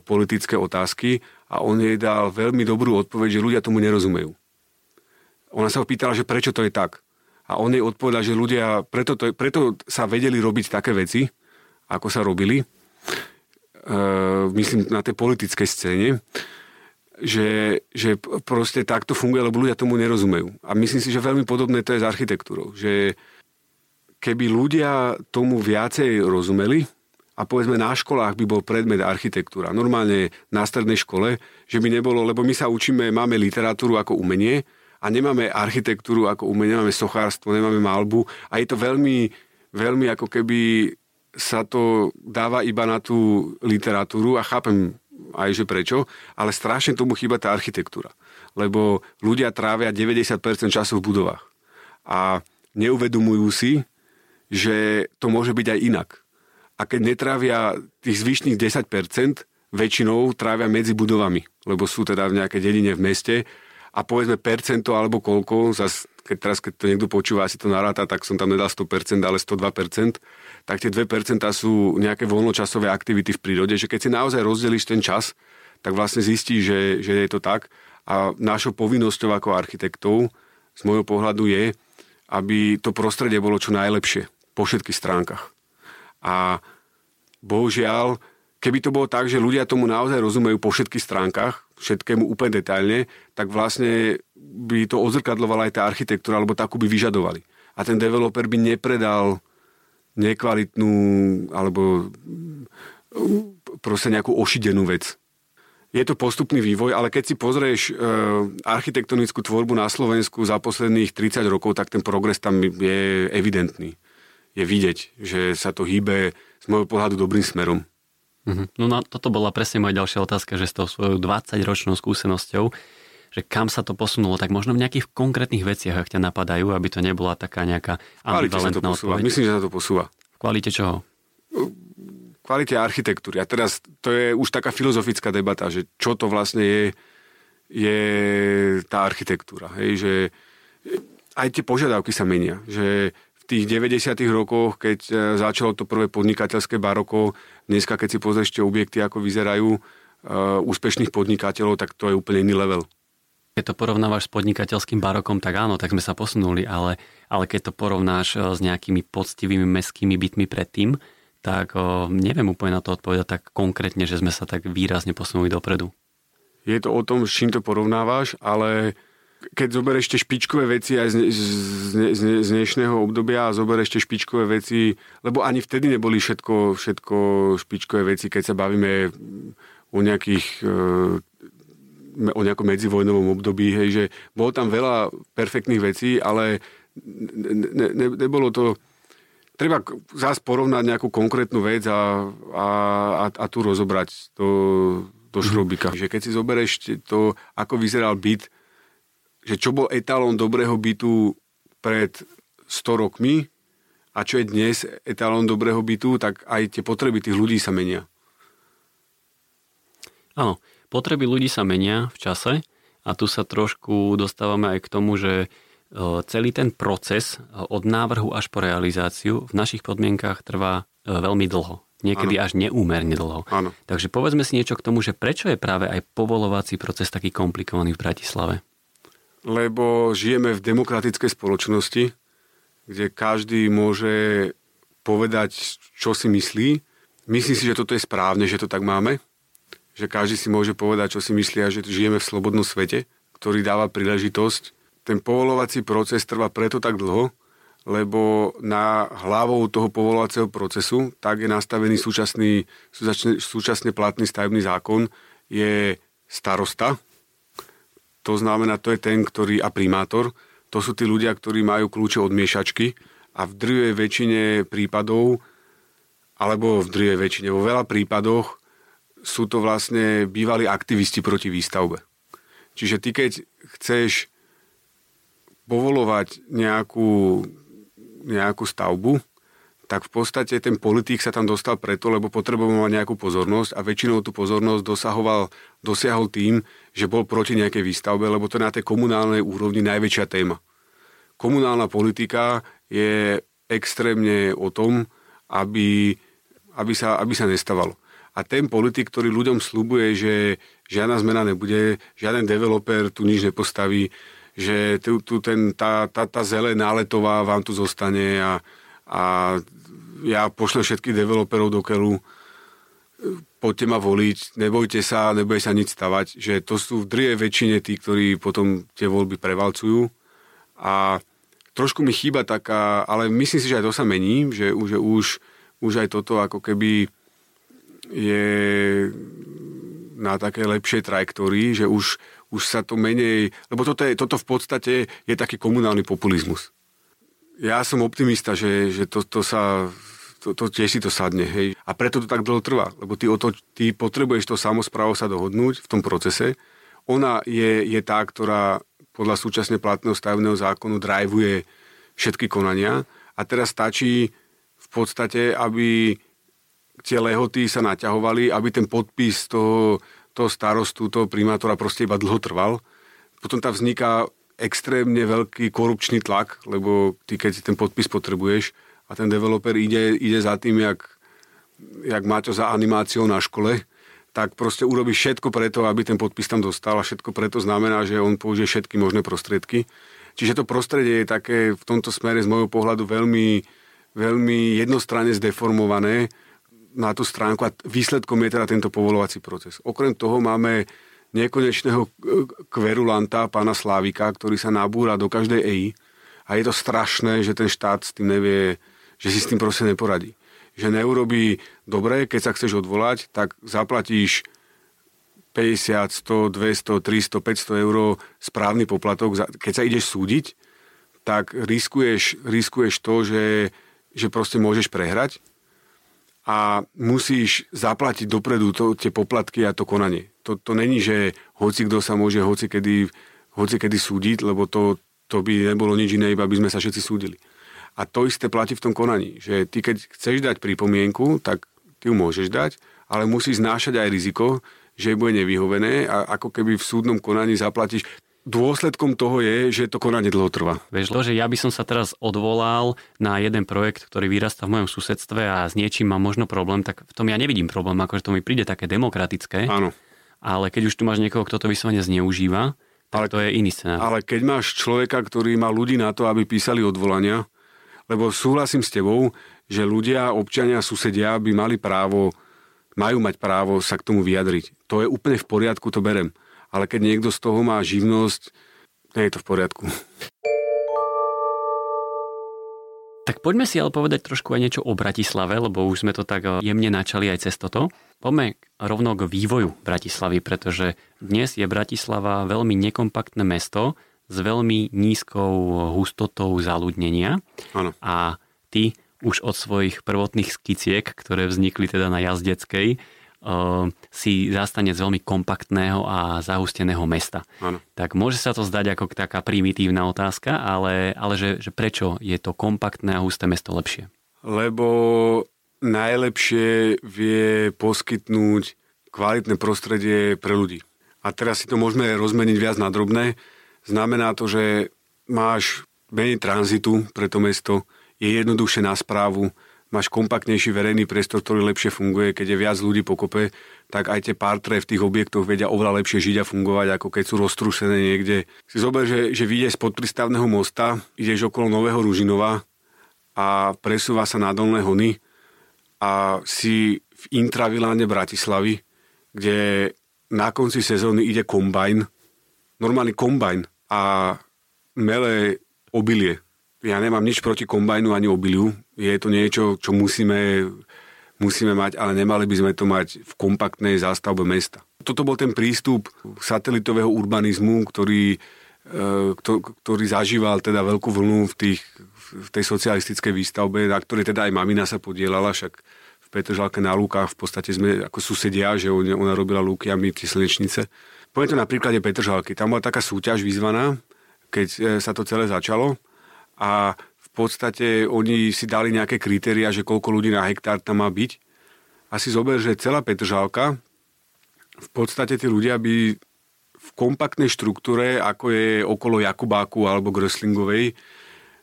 politické otázky a on jej dal veľmi dobrú odpoveď, že ľudia tomu nerozumejú. Ona sa ho pýtala, že prečo to je tak. A on jej odpovedal, že ľudia, preto, to, preto sa vedeli robiť také veci, ako sa robili, e, myslím na tej politickej scéne, že, že proste takto funguje, lebo ľudia tomu nerozumejú. A myslím si, že veľmi podobné to je s architektúrou. Že keby ľudia tomu viacej rozumeli, a povedzme na školách by bol predmet architektúra. Normálne na strednej škole, že by nebolo, lebo my sa učíme, máme literatúru ako umenie, a nemáme architektúru ako umenie, nemáme sochárstvo, nemáme malbu a je to veľmi, veľmi ako keby sa to dáva iba na tú literatúru a chápem aj, že prečo, ale strašne tomu chýba tá architektúra. Lebo ľudia trávia 90% času v budovách a neuvedomujú si, že to môže byť aj inak. A keď netrávia tých zvyšných 10%, väčšinou trávia medzi budovami, lebo sú teda v nejakej dedine v meste a povedzme percento alebo koľko, zas, keď teraz keď to niekto počúva, asi to naráta, tak som tam nedal 100%, ale 102%, tak tie 2% sú nejaké voľnočasové aktivity v prírode, že keď si naozaj rozdelíš ten čas, tak vlastne zistíš, že, že je to tak. A našou povinnosťou ako architektov z môjho pohľadu je, aby to prostredie bolo čo najlepšie po všetkých stránkach. A bohužiaľ, keby to bolo tak, že ľudia tomu naozaj rozumejú po všetkých stránkach, všetkému úplne detailne, tak vlastne by to odzrkadlovala aj tá architektúra, alebo takú by vyžadovali. A ten developer by nepredal nekvalitnú alebo proste nejakú ošidenú vec. Je to postupný vývoj, ale keď si pozrieš e, architektonickú tvorbu na Slovensku za posledných 30 rokov, tak ten progres tam je evidentný. Je vidieť, že sa to hýbe z môjho pohľadu dobrým smerom.
Mm-hmm. No, no toto bola presne moja ďalšia otázka, že s tou svojou 20-ročnou skúsenosťou, že kam sa to posunulo, tak možno v nejakých konkrétnych veciach, ak ťa napadajú, aby to nebola taká nejaká ambivalentná odpoveď.
Myslím, že sa to posúva.
V kvalite čoho?
kvalite architektúry. A teraz to je už taká filozofická debata, že čo to vlastne je, je tá architektúra. Hej, že aj tie požiadavky sa menia. Že tých 90. rokoch, keď e, začalo to prvé podnikateľské baroko, dneska keď si pozrieš tie objekty, ako vyzerajú uh, úspešných podnikateľov, tak to je úplne iný level.
Keď to porovnávaš s podnikateľským barokom, tak áno, tak sme sa posunuli, ale, ale keď to porovnáš e, s nejakými poctivými meskými bytmi predtým, tak o, neviem úplne na to odpovedať tak konkrétne, že sme sa tak výrazne posunuli dopredu.
Je to o tom, s čím to porovnávaš, ale keď zoberieš tie špičkové veci aj z, z, z, z dnešného obdobia a zoberieš tie špičkové veci, lebo ani vtedy neboli všetko, všetko špičkové veci, keď sa bavíme o nejakých e, o nejakom medzivojnovom období, hej, že bolo tam veľa perfektných vecí, ale ne, ne, nebolo to treba zás porovnať nejakú konkrétnu vec a, a, a, a tu rozobrať do mhm. šrobika. Že keď si zoberieš to, ako vyzeral byt, že čo bol etalón dobrého bytu pred 100 rokmi a čo je dnes etalón dobrého bytu, tak aj tie potreby tých ľudí sa menia.
Áno, potreby ľudí sa menia v čase a tu sa trošku dostávame aj k tomu, že celý ten proces od návrhu až po realizáciu v našich podmienkach trvá veľmi dlho. Niekedy ano. až neúmerne dlho.
Ano.
Takže povedzme si niečo k tomu, že prečo je práve aj povolovací proces taký komplikovaný v Bratislave?
Lebo žijeme v demokratickej spoločnosti, kde každý môže povedať, čo si myslí. Myslím si, že toto je správne, že to tak máme. Že každý si môže povedať, čo si myslí a že žijeme v slobodnom svete, ktorý dáva príležitosť ten povolovací proces trvá preto tak dlho, lebo na hlavou toho povolovacieho procesu tak je nastavený súčasný, súčasne, platný stavebný zákon, je starosta. To znamená, to je ten, ktorý a primátor. To sú tí ľudia, ktorí majú kľúče od miešačky a v drvej väčšine prípadov, alebo v drvej väčšine, vo veľa prípadoch sú to vlastne bývalí aktivisti proti výstavbe. Čiže ty, keď chceš povolovať nejakú, nejakú stavbu, tak v podstate ten politik sa tam dostal preto, lebo potreboval nejakú pozornosť a väčšinou tú pozornosť dosahoval, dosiahol tým, že bol proti nejakej výstavbe, lebo to je na tej komunálnej úrovni najväčšia téma. Komunálna politika je extrémne o tom, aby, aby, sa, aby sa nestávalo. A ten politik, ktorý ľuďom slubuje, že žiadna zmena nebude, žiaden developer tu nič nepostaví, že tu, tu ten, tá, tá, tá zelená letová vám tu zostane a, a ja pošlem všetkých developerov do keľu, poďte ma voliť, nebojte sa, nebude sa nič stavať, že to sú v drije väčšine tí, ktorí potom tie voľby prevalcujú a trošku mi chýba taká, ale myslím si, že aj to sa mení, že, že už, už aj toto ako keby je na také lepšej trajektórii, že už, už sa to menej... Lebo toto, je, toto v podstate je taký komunálny populizmus. Ja som optimista, že, že to, to sa... To, to tiež si to sadne, hej. A preto to tak dlho trvá, lebo ty, o to, ty potrebuješ to samozprávou sa dohodnúť v tom procese. Ona je, je tá, ktorá podľa súčasne platného stavebného zákonu drivuje všetky konania a teraz stačí v podstate, aby tie lehoty sa naťahovali, aby ten podpis toho toho starostu, toho primátora proste iba dlho trval. Potom tam vzniká extrémne veľký korupčný tlak, lebo ty keď ten podpis potrebuješ a ten developer ide, ide za tým, jak, jak to za animáciou na škole, tak proste urobí všetko preto, aby ten podpis tam dostal a všetko preto znamená, že on použije všetky možné prostriedky. Čiže to prostredie je také v tomto smere z môjho pohľadu veľmi, veľmi jednostranne zdeformované na tú stránku a výsledkom je teda tento povolovací proces. Okrem toho máme nekonečného kverulanta, pána Slávika, ktorý sa nabúra do každej EI a je to strašné, že ten štát s tým nevie, že si s tým proste neporadí. Že neurobí dobre, keď sa chceš odvolať, tak zaplatíš 50, 100, 200, 300, 500 eur správny poplatok. Keď sa ideš súdiť, tak riskuješ, riskuješ to, že, že proste môžeš prehrať a musíš zaplatiť dopredu to, tie poplatky a to konanie. To, to není, že hoci kto sa môže hoci kedy, hoci kedy súdiť, lebo to, to by nebolo nič iné, iba by sme sa všetci súdili. A to isté platí v tom konaní, že ty keď chceš dať pripomienku, tak ty ju môžeš dať, ale musíš znášať aj riziko, že bude nevyhovené a ako keby v súdnom konaní zaplatíš. Dôsledkom toho je, že to konanie dlho trvá.
Vieš, že ja by som sa teraz odvolal na jeden projekt, ktorý vyrastá v mojom susedstve a s niečím mám možno problém, tak v tom ja nevidím problém, akože to mi príde také demokratické.
Áno.
Ale keď už tu máš niekoho, kto to vyslovene zneužíva, tak ale, to je iný scenár.
Ale keď máš človeka, ktorý má ľudí na to, aby písali odvolania, lebo súhlasím s tebou, že ľudia, občania, susedia by mali právo majú mať právo sa k tomu vyjadriť. To je úplne v poriadku, to berem. Ale keď niekto z toho má živnosť, nie je to v poriadku.
Tak poďme si ale povedať trošku aj niečo o Bratislave, lebo už sme to tak eh, jemne načali aj cez toto. Poďme rovno k vývoju Bratislavy, pretože dnes je Bratislava veľmi nekompaktné mesto s veľmi nízkou hustotou zaludnenia.
Ano.
A ty už od svojich prvotných skiciek, ktoré vznikli teda na jazdeckej, uh, si zastanec veľmi kompaktného a zahusteného mesta.
Ano.
Tak môže sa to zdať ako taká primitívna otázka, ale, ale že, že prečo je to kompaktné a husté mesto lepšie?
Lebo najlepšie vie poskytnúť kvalitné prostredie pre ľudí. A teraz si to môžeme rozmeniť viac na drobné. Znamená to, že máš menej tranzitu pre to mesto, je jednoduchšie na správu, máš kompaktnejší verejný priestor, ktorý lepšie funguje, keď je viac ľudí pokope, tak aj tie partre v tých objektoch vedia oveľa lepšie žiť a fungovať, ako keď sú roztrúsené niekde. Si zober, že, že vyjde spod prístavného mosta, ideš okolo Nového Ružinova a presúva sa na Dolné Hony a si v intraviláne Bratislavy, kde na konci sezóny ide kombajn, normálny kombajn a mele obilie ja nemám nič proti kombajnu ani obiliu. Je to niečo, čo musíme, musíme mať, ale nemali by sme to mať v kompaktnej zástavbe mesta. Toto bol ten prístup satelitového urbanizmu, ktorý, e, ktorý zažíval teda veľkú vlnu v, tých, v tej socialistickej výstavbe, na ktorej teda aj mamina sa podielala, však v Petržalke na lúkach v podstate sme ako susedia, že ona robila lúky a my tie slnečnice. Poviem to na príklade Petržalky. Tam bola taká súťaž vyzvaná, keď e, sa to celé začalo a v podstate oni si dali nejaké kritéria, že koľko ľudí na hektár tam má byť. A si zober, že celá Petržalka, v podstate tí ľudia by v kompaktnej štruktúre, ako je okolo Jakubáku alebo Gröslingovej,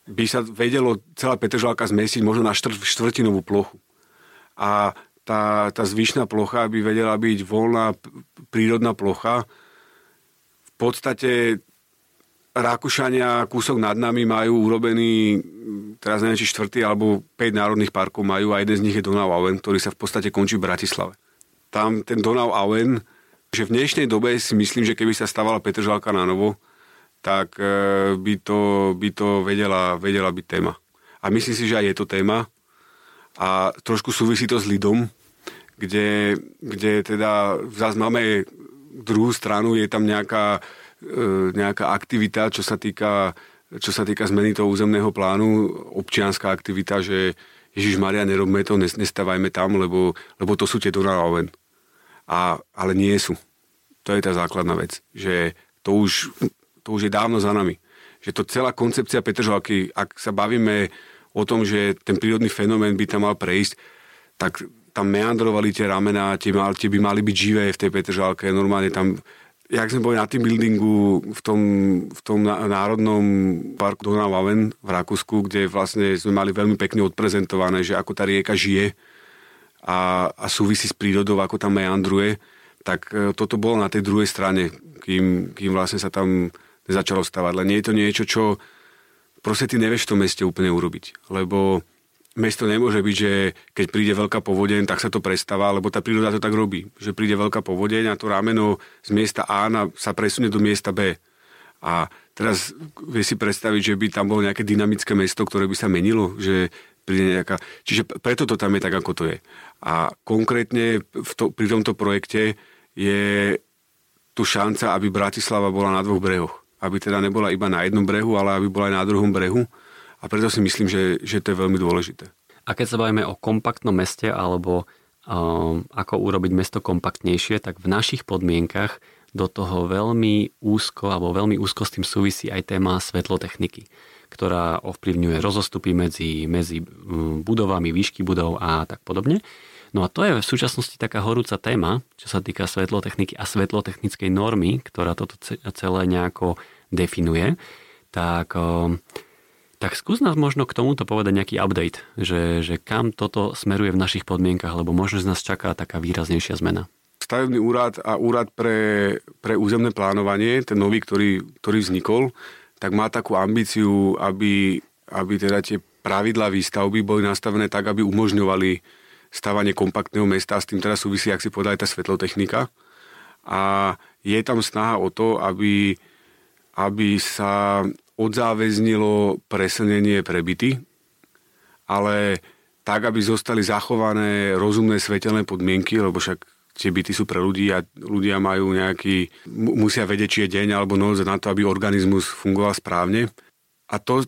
by sa vedelo celá Petržalka zmesiť možno na štvrt, štvrtinovú plochu. A tá, tá zvyšná plocha by vedela byť voľná prírodná plocha. V podstate Rakúšania kúsok nad nami majú urobený, teraz neviem, či štvrtý alebo 5 národných parkov majú a jeden z nich je Donau Auen, ktorý sa v podstate končí v Bratislave. Tam ten Donau Auen, že v dnešnej dobe si myslím, že keby sa stavala Petržalka na novo, tak e, by to, by to vedela, vedela byť téma. A myslím si, že aj je to téma. A trošku súvisí to s Lidom, kde, kde teda zase máme druhú stranu, je tam nejaká E, nejaká aktivita, čo sa týka, čo sa týka zmeny toho územného plánu, občianská aktivita, že Ježiš Maria, nerobme to, nestávajme tam, lebo, lebo to sú tie Donauoven. A, ale nie sú. To je tá základná vec. Že to už, to už je dávno za nami. Že to celá koncepcia Petržalky, ak sa bavíme o tom, že ten prírodný fenomén by tam mal prejsť, tak tam meandrovali tie ramená, tie, mal, tie by mali byť živé v tej Petržalke, normálne tam jak sme boli na tým buildingu v tom, v tom národnom parku Donauaven v Rakúsku, kde vlastne sme mali veľmi pekne odprezentované, že ako tá rieka žije a, a súvisí s prírodou, ako tam meandruje, tak e, toto bolo na tej druhej strane, kým, kým vlastne sa tam nezačalo stavať. Len nie je to niečo, čo proste ty nevieš v tom meste úplne urobiť. Lebo mesto nemôže byť, že keď príde veľká povodeň, tak sa to prestáva, lebo tá príroda to tak robí. Že príde veľká povodeň a to rameno z miesta A na, sa presunie do miesta B. A teraz vie si predstaviť, že by tam bolo nejaké dynamické mesto, ktoré by sa menilo, že príde nejaká... Čiže preto to tam je tak, ako to je. A konkrétne v to, pri tomto projekte je tu šanca, aby Bratislava bola na dvoch brehoch. Aby teda nebola iba na jednom brehu, ale aby bola aj na druhom brehu a preto si myslím, že, že to je veľmi dôležité.
A keď sa bavíme o kompaktnom meste alebo um, ako urobiť mesto kompaktnejšie, tak v našich podmienkach do toho veľmi úzko alebo veľmi úzko s tým súvisí aj téma svetlotechniky, ktorá ovplyvňuje rozostupy medzi, medzi um, budovami, výšky budov a tak podobne. No a to je v súčasnosti taká horúca téma, čo sa týka svetlotechniky a svetlotechnickej normy, ktorá toto celé nejako definuje. Tak um, tak skús nás možno k tomuto povedať nejaký update, že, že kam toto smeruje v našich podmienkach, lebo možno z nás čaká taká výraznejšia zmena.
Stavebný úrad a úrad pre, pre územné plánovanie, ten nový, ktorý, ktorý vznikol, tak má takú ambíciu, aby, aby teda tie pravidlá výstavby boli nastavené tak, aby umožňovali stavanie kompaktného mesta. S tým teda súvisí, ak si povedali, tá svetlotechnika. A je tam snaha o to, aby, aby sa odzáväznilo preslnenie prebyty, ale tak, aby zostali zachované rozumné svetelné podmienky, lebo však tie byty sú pre ľudí a ľudia majú nejaký, musia vedieť, či je deň alebo noc na to, aby organizmus fungoval správne. A to,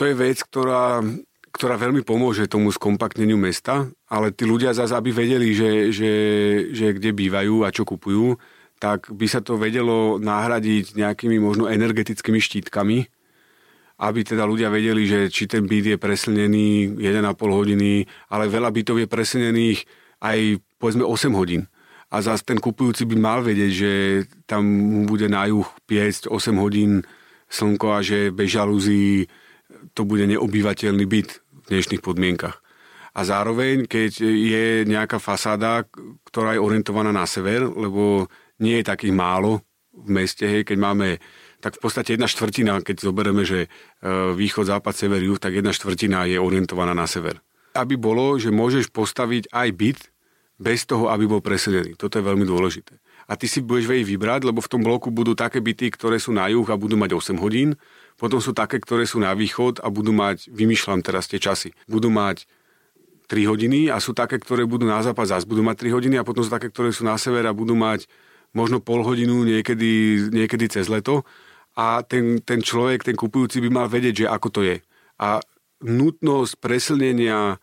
to je vec, ktorá, ktorá veľmi pomôže tomu skompaktneniu mesta, ale tí ľudia zase, aby vedeli, že, že, že kde bývajú a čo kupujú, tak by sa to vedelo nahradiť nejakými možno energetickými štítkami, aby teda ľudia vedeli, že či ten byt je preslnený 1,5 hodiny, ale veľa bytov je preslnených aj povedzme 8 hodín. A zase ten kupujúci by mal vedieť, že tam bude na juh 5-8 hodín slnko a že bez žalúzí to bude neobývateľný byt v dnešných podmienkach. A zároveň, keď je nejaká fasáda, ktorá je orientovaná na sever, lebo nie je takých málo v meste, hej, keď máme tak v podstate jedna štvrtina, keď zoberieme, že e, východ, západ, sever, juh, tak jedna štvrtina je orientovaná na sever. Aby bolo, že môžeš postaviť aj byt bez toho, aby bol presedený. Toto je veľmi dôležité. A ty si budeš vedieť vybrať, lebo v tom bloku budú také byty, ktoré sú na juh a budú mať 8 hodín, potom sú také, ktoré sú na východ a budú mať, vymýšľam teraz tie časy, budú mať 3 hodiny a sú také, ktoré budú na západ, zase budú mať 3 hodiny a potom sú také, ktoré sú na sever a budú mať možno pol hodinu niekedy, niekedy cez leto a ten, ten človek, ten kupujúci by mal vedieť, že ako to je. A nutnosť presilnenia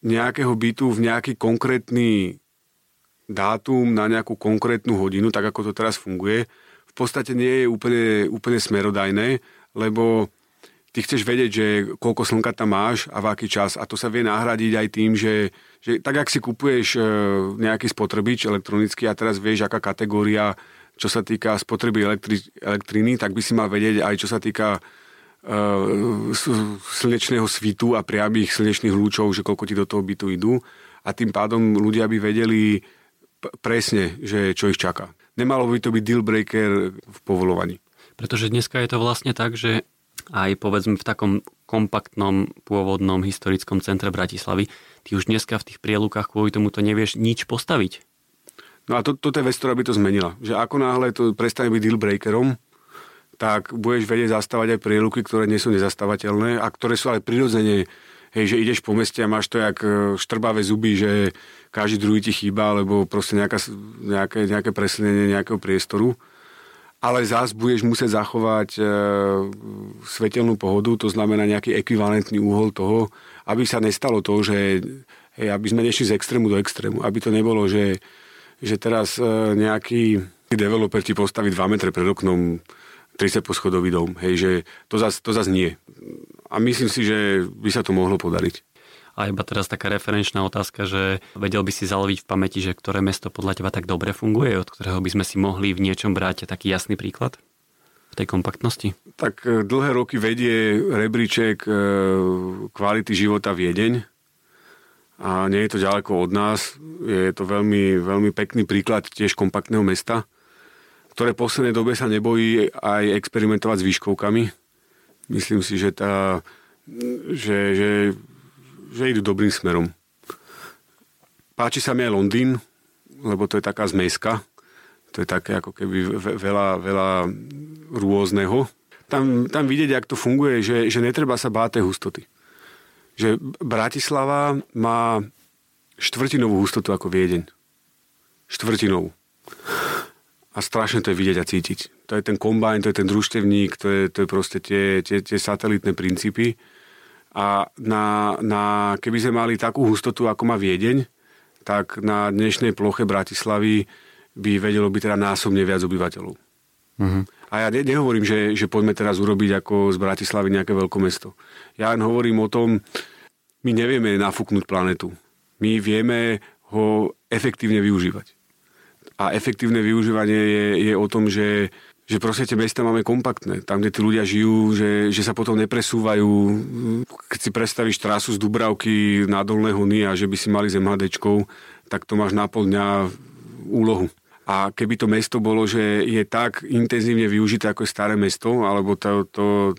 nejakého bytu v nejaký konkrétny dátum na nejakú konkrétnu hodinu, tak ako to teraz funguje, v podstate nie je úplne, úplne smerodajné, lebo ty chceš vedieť, že koľko slnka tam máš a v aký čas a to sa vie nahradiť aj tým, že, že tak, ak si kupuješ e, nejaký spotrebič elektronický a teraz vieš, aká kategória čo sa týka spotreby elektri- elektriny, tak by si mal vedieť aj čo sa týka uh, slnečného svitu a priamých slnečných lúčov, že koľko ti do toho bytu idú a tým pádom ľudia by vedeli presne, že čo ich čaká. Nemalo by to byť deal breaker v povolovaní.
Pretože dneska je to vlastne tak, že aj povedzme v takom kompaktnom pôvodnom historickom centre Bratislavy, ty už dneska v tých prielukách kvôli tomu to nevieš nič postaviť.
No a to, toto je vec, ktorá by to zmenila. Že ako náhle to prestane byť deal breakerom, tak budeš vedieť zastávať aj prieluky, ktoré nie sú nezastavateľné a ktoré sú ale prirodzene, hej, že ideš po meste a máš to jak e, štrbavé zuby, že každý druhý ti chýba, alebo proste nejaká, nejaké, nejaké presilnenie nejakého priestoru. Ale zás budeš musieť zachovať e, svetelnú pohodu, to znamená nejaký ekvivalentný úhol toho, aby sa nestalo to, že hej, aby sme nešli z extrému do extrému. Aby to nebolo, že že teraz e, nejaký developer ti postaví 2 metre pred oknom 30 poschodový dom. Hej, že to zase to zas nie. A myslím si, že by sa to mohlo podariť.
A iba teraz taká referenčná otázka, že vedel by si zaloviť v pamäti, že ktoré mesto podľa teba tak dobre funguje, od ktorého by sme si mohli v niečom brať taký jasný príklad v tej kompaktnosti?
Tak e, dlhé roky vedie rebríček e, kvality života Viedeň a nie je to ďaleko od nás. Je to veľmi, veľmi pekný príklad tiež kompaktného mesta, ktoré v poslednej dobe sa nebojí aj experimentovať s výškovkami. Myslím si, že, tá, že, že, že idú dobrým smerom. Páči sa mi aj Londýn, lebo to je taká zmeska. To je také ako keby veľa, veľa rôzneho. Tam, tam vidieť, jak to funguje, že, že netreba sa báť tej hustoty. Že Bratislava má štvrtinovú hustotu ako Viedeň. Štvrtinovú. A strašne to je vidieť a cítiť. To je ten kombajn, to je ten družstevník, to je, to je proste tie, tie, tie satelitné princípy. A na, na, keby sme mali takú hustotu, ako má Viedeň, tak na dnešnej ploche Bratislavy by vedelo byť teda násobne viac obyvateľov. Uh-huh. A ja ne, nehovorím, že, že poďme teraz urobiť ako z Bratislavy nejaké veľké mesto. Ja len hovorím o tom, my nevieme nafúknuť planetu. My vieme ho efektívne využívať. A efektívne využívanie je, je o tom, že, že proste tie mesta máme kompaktné. Tam, kde tí ľudia žijú, že, že sa potom nepresúvajú. Keď si predstavíš trasu z Dubravky na Dolné Hony a že by si mali MHDčkou, tak to máš na pol dňa úlohu. A keby to mesto bolo, že je tak intenzívne využité ako staré mesto, alebo to, to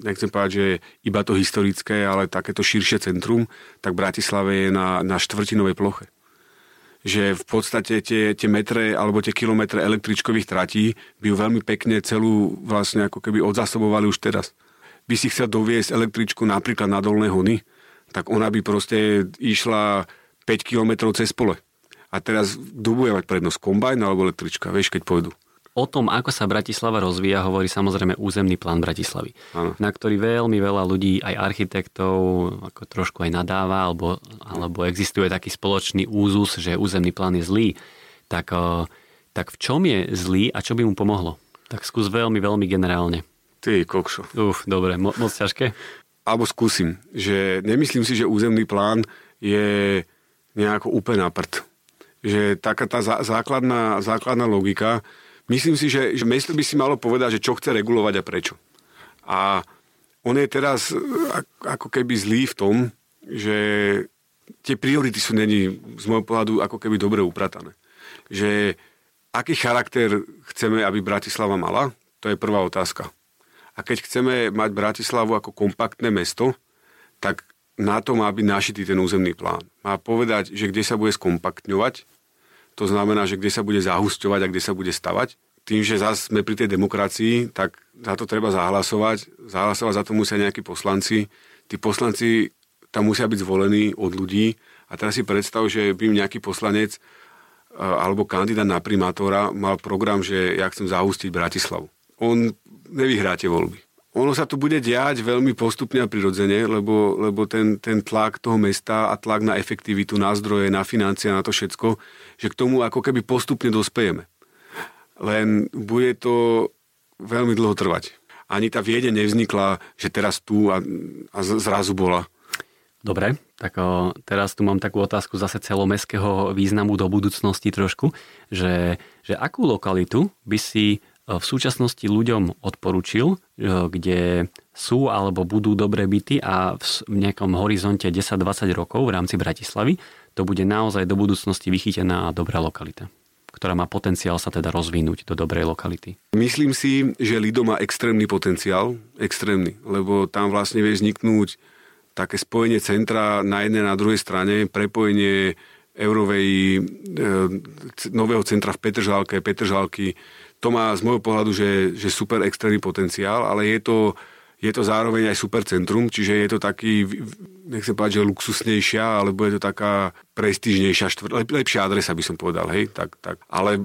nechcem povedať, že iba to historické, ale takéto širšie centrum, tak Bratislave je na, na štvrtinovej ploche že v podstate tie, tie metre alebo tie kilometre električkových tratí by ju veľmi pekne celú vlastne ako keby odzasobovali už teraz. By si chcel doviesť električku napríklad na Dolné Hony, tak ona by proste išla 5 kilometrov cez pole. A teraz kto bude mať prednosť, kombajn alebo električka, vieš, keď pôjdu
o tom, ako sa Bratislava rozvíja, hovorí samozrejme územný plán Bratislavy, ano. na ktorý veľmi veľa ľudí, aj architektov, ako trošku aj nadáva, alebo, alebo existuje taký spoločný úzus, že územný plán je zlý. Tak, tak v čom je zlý a čo by mu pomohlo? Tak skús veľmi, veľmi generálne.
Ty kokšo.
Uf, dobre, mo- moc ťažké?
Alebo skúsim, že nemyslím si, že územný plán je nejako úplne na prd. Že taká tá základná, základná logika, Myslím si, že, že mesto by si malo povedať, že čo chce regulovať a prečo. A on je teraz e, ako keby zlý v tom, že tie priority sú není z môjho pohľadu ako keby dobre upratané. Že aký charakter chceme, aby Bratislava mala, to je prvá otázka. A keď chceme mať Bratislavu ako kompaktné mesto, tak na to má byť našitý ten územný plán. Má povedať, že kde sa bude skompaktňovať, to znamená, že kde sa bude zahusťovať a kde sa bude stavať. Tým, že zase sme pri tej demokracii, tak za to treba zahlasovať. Zahlasovať za to musia nejakí poslanci. Tí poslanci tam musia byť zvolení od ľudí. A teraz si predstav, že by nejaký poslanec e, alebo kandidát na primátora mal program, že ja chcem zahustiť Bratislavu. On nevyhrá tie voľby. Ono sa to bude diať veľmi postupne a prirodzene, lebo, lebo ten, ten tlak toho mesta a tlak na efektivitu, na zdroje, na financie, na to všetko, že k tomu ako keby postupne dospejeme. Len bude to veľmi dlho trvať. Ani tá viede nevznikla, že teraz tu a, a zrazu bola.
Dobre, tak o, teraz tu mám takú otázku zase celomestského významu do budúcnosti trošku, že, že akú lokalitu by si v súčasnosti ľuďom odporučil, kde sú alebo budú dobré byty a v nejakom horizonte 10-20 rokov v rámci Bratislavy to bude naozaj do budúcnosti vychytená a dobrá lokalita ktorá má potenciál sa teda rozvinúť do dobrej lokality?
Myslím si, že Lido má extrémny potenciál, extrémny, lebo tam vlastne vie vzniknúť také spojenie centra na jednej na druhej strane, prepojenie eurovej e, nového centra v Petržálke, Petržálky, to má z môjho pohľadu, že, že super extrémny potenciál, ale je to, je to zároveň aj super centrum, čiže je to taký, nechcem povedať, že luxusnejšia, alebo je to taká prestížnejšia, štvr, lep, lepšia adresa by som povedal, hej, tak, tak. Ale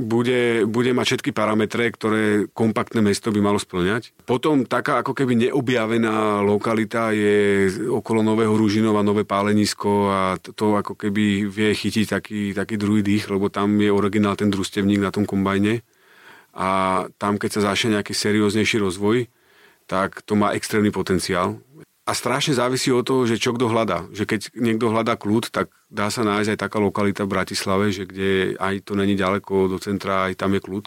bude, bude mať všetky parametre, ktoré kompaktné mesto by malo splňať. Potom taká ako keby neobjavená lokalita je okolo Nového Ružinova, Nové Pálenisko a to, to ako keby vie chytiť taký, taký druhý dých, lebo tam je originál ten družstevník na tom kombajne a tam, keď sa začne nejaký serióznejší rozvoj, tak to má extrémny potenciál. A strašne závisí od toho, že čo kto hľadá. Že keď niekto hľadá kľud, tak dá sa nájsť aj taká lokalita v Bratislave, že kde aj to není ďaleko do centra, aj tam je kľud.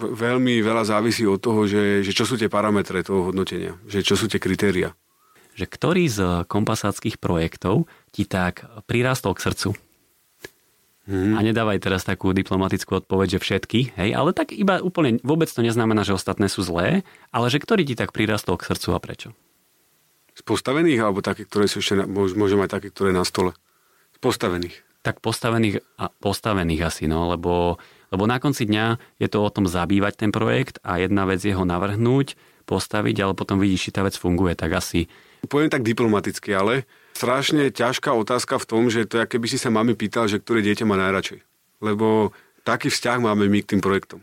Veľmi veľa závisí od toho, že, že čo sú tie parametre toho hodnotenia, že čo sú tie kritéria.
Že ktorý z kompasáckých projektov ti tak prirastol k srdcu? Mm-hmm. A nedávaj teraz takú diplomatickú odpoveď, že všetky, hej, ale tak iba úplne vôbec to neznamená, že ostatné sú zlé, ale že ktorý ti tak prirastol k srdcu a prečo?
Z postavených, alebo také, ktoré sú ešte, môžem aj také, ktoré na stole? Z postavených.
Tak postavených a postavených asi, no, lebo, lebo na konci dňa je to o tom zabývať ten projekt a jedna vec je ho navrhnúť, postaviť, ale potom vidíš, či tá vec funguje, tak asi...
Poviem tak diplomaticky, ale strašne ťažká otázka v tom, že to je, keby si sa mami pýtal, že ktoré dieťa má najradšej. Lebo taký vzťah máme my k tým projektom.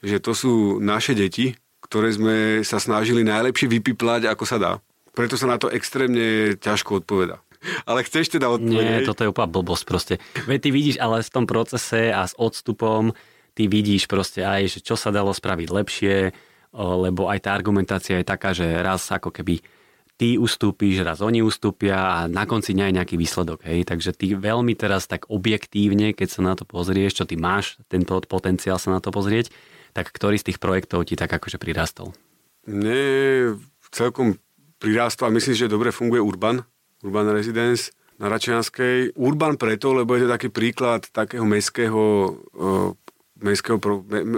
Že to sú naše deti, ktoré sme sa snažili najlepšie vypiplať, ako sa dá. Preto sa na to extrémne ťažko odpoveda. [laughs] Ale chceš teda odpovedať?
Nie, toto je úplne blbosť proste. Veď ty vidíš, ale v tom procese a s odstupom ty vidíš proste aj, že čo sa dalo spraviť lepšie, lebo aj tá argumentácia je taká, že raz ako keby ty ustúpiš, raz oni ustúpia a na konci dňa je nejaký výsledok. Hej? Takže ty veľmi teraz tak objektívne, keď sa na to pozrieš, čo ty máš, tento potenciál sa na to pozrieť, tak ktorý z tých projektov ti tak akože prirastol?
Mne celkom prirastol a myslím, že dobre funguje Urban, Urban Residence na Račianskej. Urban preto, lebo je to taký príklad takého mestského, mestského,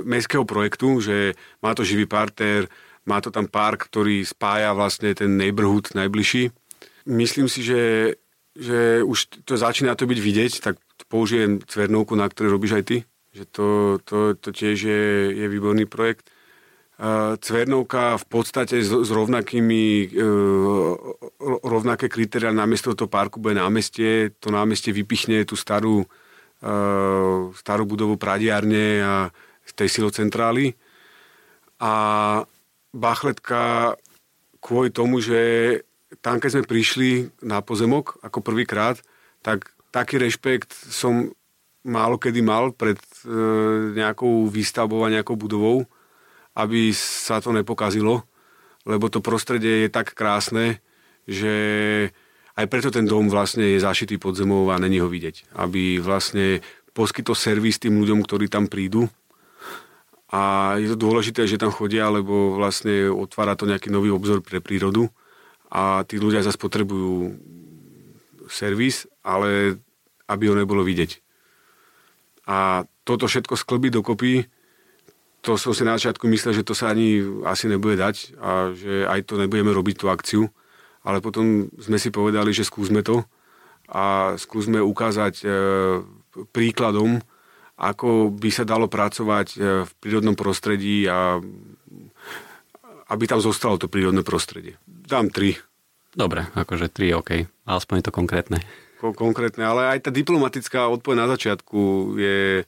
mestského projektu, že má to živý parter, má to tam park, ktorý spája vlastne ten neighborhood najbližší. Myslím si, že, že už to začína to byť vidieť, tak použijem cvernovku, na ktorej robíš aj ty. Že to, to, to tiež je, je výborný projekt. Cvernovka v podstate s, s rovnakými, e, rovnaké kritéria namiesto toho parku bude námestie. To námestie vypichne tú starú, e, starú budovu pradiarne a tej silocentrály. A Bachletka kvôli tomu, že tam, keď sme prišli na pozemok ako prvýkrát, tak taký rešpekt som málo kedy mal pred e, nejakou výstavbou a nejakou budovou, aby sa to nepokazilo, lebo to prostredie je tak krásne, že aj preto ten dom vlastne je zašitý pod zemou a není ho vidieť. Aby vlastne poskytol servis tým ľuďom, ktorí tam prídu a je to dôležité, že tam chodia, lebo vlastne otvára to nejaký nový obzor pre prírodu a tí ľudia zase potrebujú servis, ale aby ho nebolo vidieť. A toto všetko sklbiť dokopy, to som si na začiatku myslel, že to sa ani asi nebude dať a že aj to nebudeme robiť tú akciu, ale potom sme si povedali, že skúsme to a skúsme ukázať e, príkladom, ako by sa dalo pracovať e, v prírodnom prostredí a aby tam zostalo to prírodné prostredie. Dám tri.
Dobre, akože tri, OK. Aspoň je to konkrétne.
Konkrétne, ale aj tá diplomatická odpoveď na začiatku je,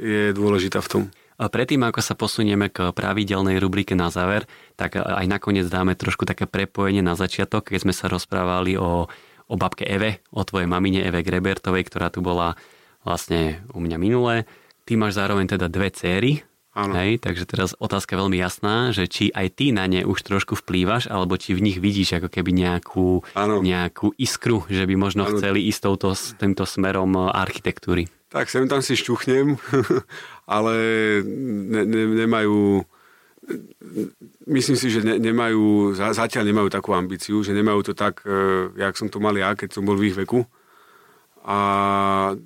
je dôležitá v tom.
Predtým, ako sa posunieme k pravidelnej rubrike na záver, tak aj nakoniec dáme trošku také prepojenie na začiatok, keď sme sa rozprávali o, o babke Eve, o tvojej mamine Eve Grebertovej, ktorá tu bola vlastne u mňa minulé. Ty máš zároveň teda dve céry, Áno. Hej, takže teraz otázka veľmi jasná, že či aj ty na ne už trošku vplývaš, alebo či v nich vidíš ako keby nejakú, nejakú iskru, že by možno ano. chceli ísť touto, týmto smerom e, architektúry.
Tak sem tam si šťuchnem, [laughs] ale ne, ne, nemajú myslím si, že ne, nemajú, zatiaľ nemajú takú ambíciu, že nemajú to tak, e, jak som to mal ja, keď som bol v ich veku a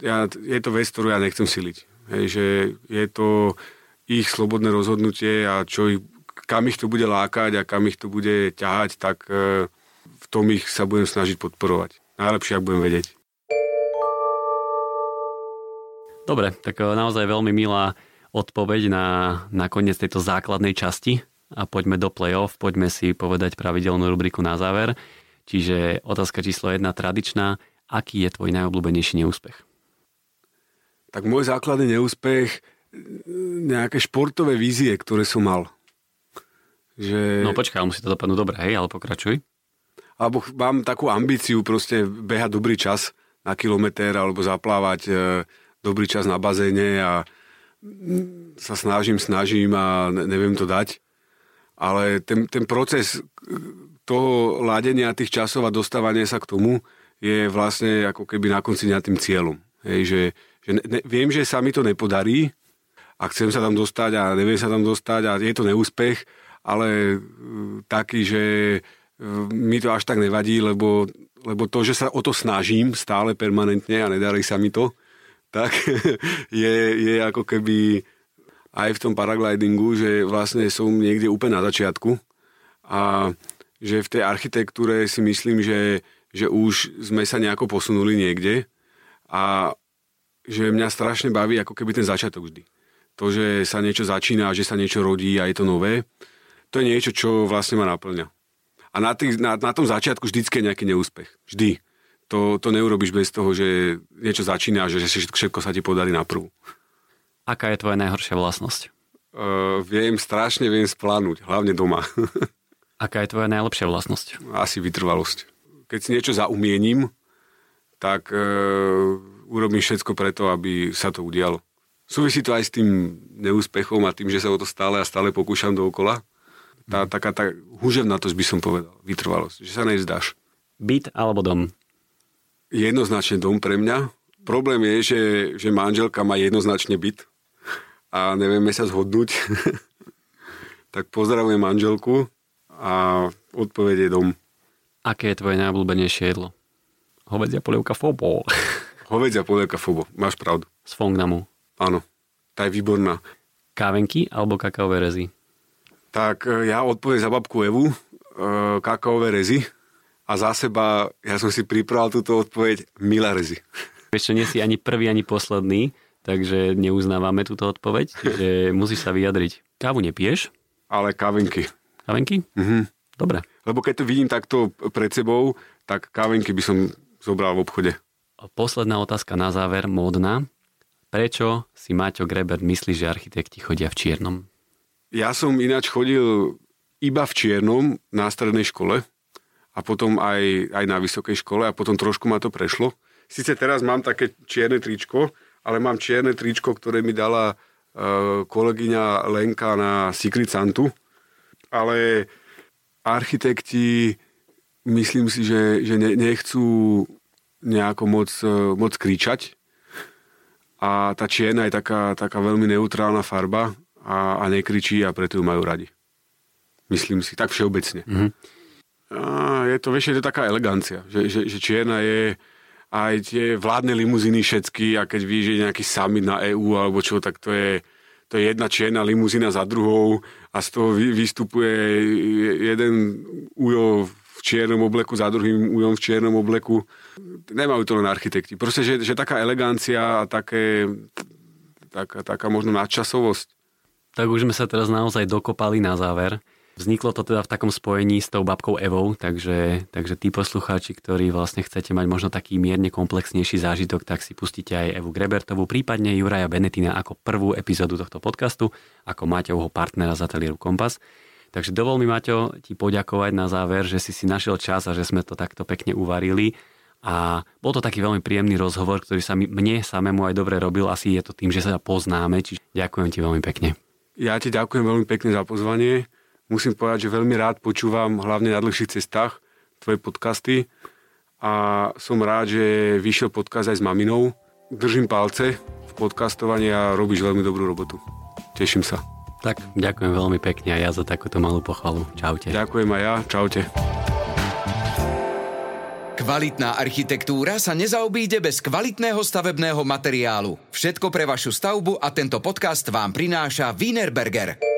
ja, je to vec, ktorú ja nechcem siliť. Hej, že je to ich slobodné rozhodnutie a čo ich, kam ich to bude lákať a kam ich to bude ťahať, tak e, v tom ich sa budem snažiť podporovať. Najlepšie, ak budem vedieť.
Dobre, tak e, naozaj veľmi milá odpoveď na, na koniec tejto základnej časti a poďme do play-off, poďme si povedať pravidelnú rubriku na záver. Čiže otázka číslo jedna tradičná aký je tvoj najobľúbenejší neúspech?
Tak môj základný neúspech nejaké športové vízie, ktoré som mal.
Že... No počkaj, musí to dopadnúť dobre, hej, ale pokračuj.
Alebo mám takú ambíciu proste behať dobrý čas na kilometr alebo zaplávať e, dobrý čas na bazéne a sa snažím, snažím a neviem to dať. Ale ten, ten proces toho ládenia tých časov a dostávania sa k tomu je vlastne ako keby na konci dňa tým cieľom. Hej, že, že ne, viem, že sa mi to nepodarí a chcem sa tam dostať a neviem sa tam dostať a je to neúspech, ale uh, taký, že uh, mi to až tak nevadí, lebo, lebo to, že sa o to snažím stále permanentne a nedarí sa mi to, [laughs] tak je, je ako keby aj v tom paraglidingu, že vlastne som niekde úplne na začiatku a že v tej architektúre si myslím, že, že už sme sa nejako posunuli niekde a že mňa strašne baví ako keby ten začiatok vždy. To, že sa niečo začína, že sa niečo rodí a je to nové, to je niečo, čo vlastne ma naplňa. A na, tých, na, na tom začiatku vždycky je nejaký neúspech. Vždy. To, to neurobiš bez toho, že niečo začína a že všetko sa ti podarí na prvú.
Aká je tvoja najhoršia vlastnosť?
Uh, viem, strašne viem splánuť, hlavne doma. [laughs]
Aká je tvoja najlepšia vlastnosť?
Asi vytrvalosť. Keď si niečo zaumiením, tak uh, urobím všetko preto, aby sa to udialo. Súvisí to aj s tým neúspechom a tým, že sa o to stále a stále pokúšam dookola. Tá, taká tá huževnatosť by som povedal, vytrvalosť, že sa nevzdáš.
Byt alebo dom?
Jednoznačne dom pre mňa. Problém je, že, že manželka má jednoznačne byt a nevieme sa zhodnúť, [laughs] tak pozdravujem manželku a odpoveď je dom.
Aké je tvoje najobľúbenejšie jedlo? Hovedzia polievka fobo. [laughs]
Hovedzia polievka fobo, máš pravdu.
Z Fongnamu.
Áno, tá je výborná.
Kávenky alebo kakaové rezy?
Tak e, ja odpoviem za babku Evu, e, kakaové rezy. A za seba, ja som si pripravil túto odpoveď, milá rezy. [laughs]
Ešte nie si ani prvý, ani posledný, takže neuznávame túto odpoveď, že musíš sa vyjadriť. Kávu nepiješ?
Ale kávenky.
Kávenky?
Mhm.
Dobre.
Lebo keď to vidím takto pred sebou, tak kávenky by som zobral v obchode.
Posledná otázka na záver, módna. Prečo si Maťo Greber myslí, že architekti chodia v čiernom?
Ja som ináč chodil iba v čiernom na strednej škole a potom aj, aj na vysokej škole a potom trošku ma to prešlo. Sice teraz mám také čierne tričko, ale mám čierne tričko, ktoré mi dala uh, kolegyňa Lenka na Secret Santu. Ale architekti, myslím si, že, že ne, nechcú nejako moc, uh, moc kričať. A tá čierna je taká, taká veľmi neutrálna farba a, a nekričí a preto ju majú radi. Myslím si, tak všeobecne. Mm-hmm. A je to, vieš, je to taká elegancia, že, že, že čierna je aj tie vládne limuzíny všetky a keď že nejaký summit na EU alebo čo, tak to je, to je jedna čierna limuzína za druhou a z toho vystupuje jeden ujo v čiernom obleku za druhým ujom v čiernom obleku. Nemajú to len architekti. Proste, že, že taká elegancia a také, taká, taká možno nadčasovosť.
Tak už sme sa teraz naozaj dokopali na záver. Vzniklo to teda v takom spojení s tou babkou Evou, takže, takže tí poslucháči, ktorí vlastne chcete mať možno taký mierne komplexnejší zážitok, tak si pustíte aj Evu Grebertovú, prípadne Juraja Benetina ako prvú epizódu tohto podcastu, ako Maťovho partnera z ateliéru Kompas. Takže dovol mi, Maťo, ti poďakovať na záver, že si si našiel čas a že sme to takto pekne uvarili. A bol to taký veľmi príjemný rozhovor, ktorý sa mi, mne samému aj dobre robil. Asi je to tým, že sa poznáme. Čiže ďakujem ti veľmi pekne.
Ja ti ďakujem veľmi pekne za pozvanie musím povedať, že veľmi rád počúvam hlavne na dlhších cestách tvoje podcasty a som rád, že vyšiel podcast aj s maminou. Držím palce v podcastovaní a robíš veľmi dobrú robotu. Teším sa.
Tak, ďakujem veľmi pekne aj ja za takúto malú pochvalu. Čaute.
Ďakujem aj ja. Čaute.
Kvalitná architektúra sa nezaobíde bez kvalitného stavebného materiálu. Všetko pre vašu stavbu a tento podcast vám prináša Wienerberger.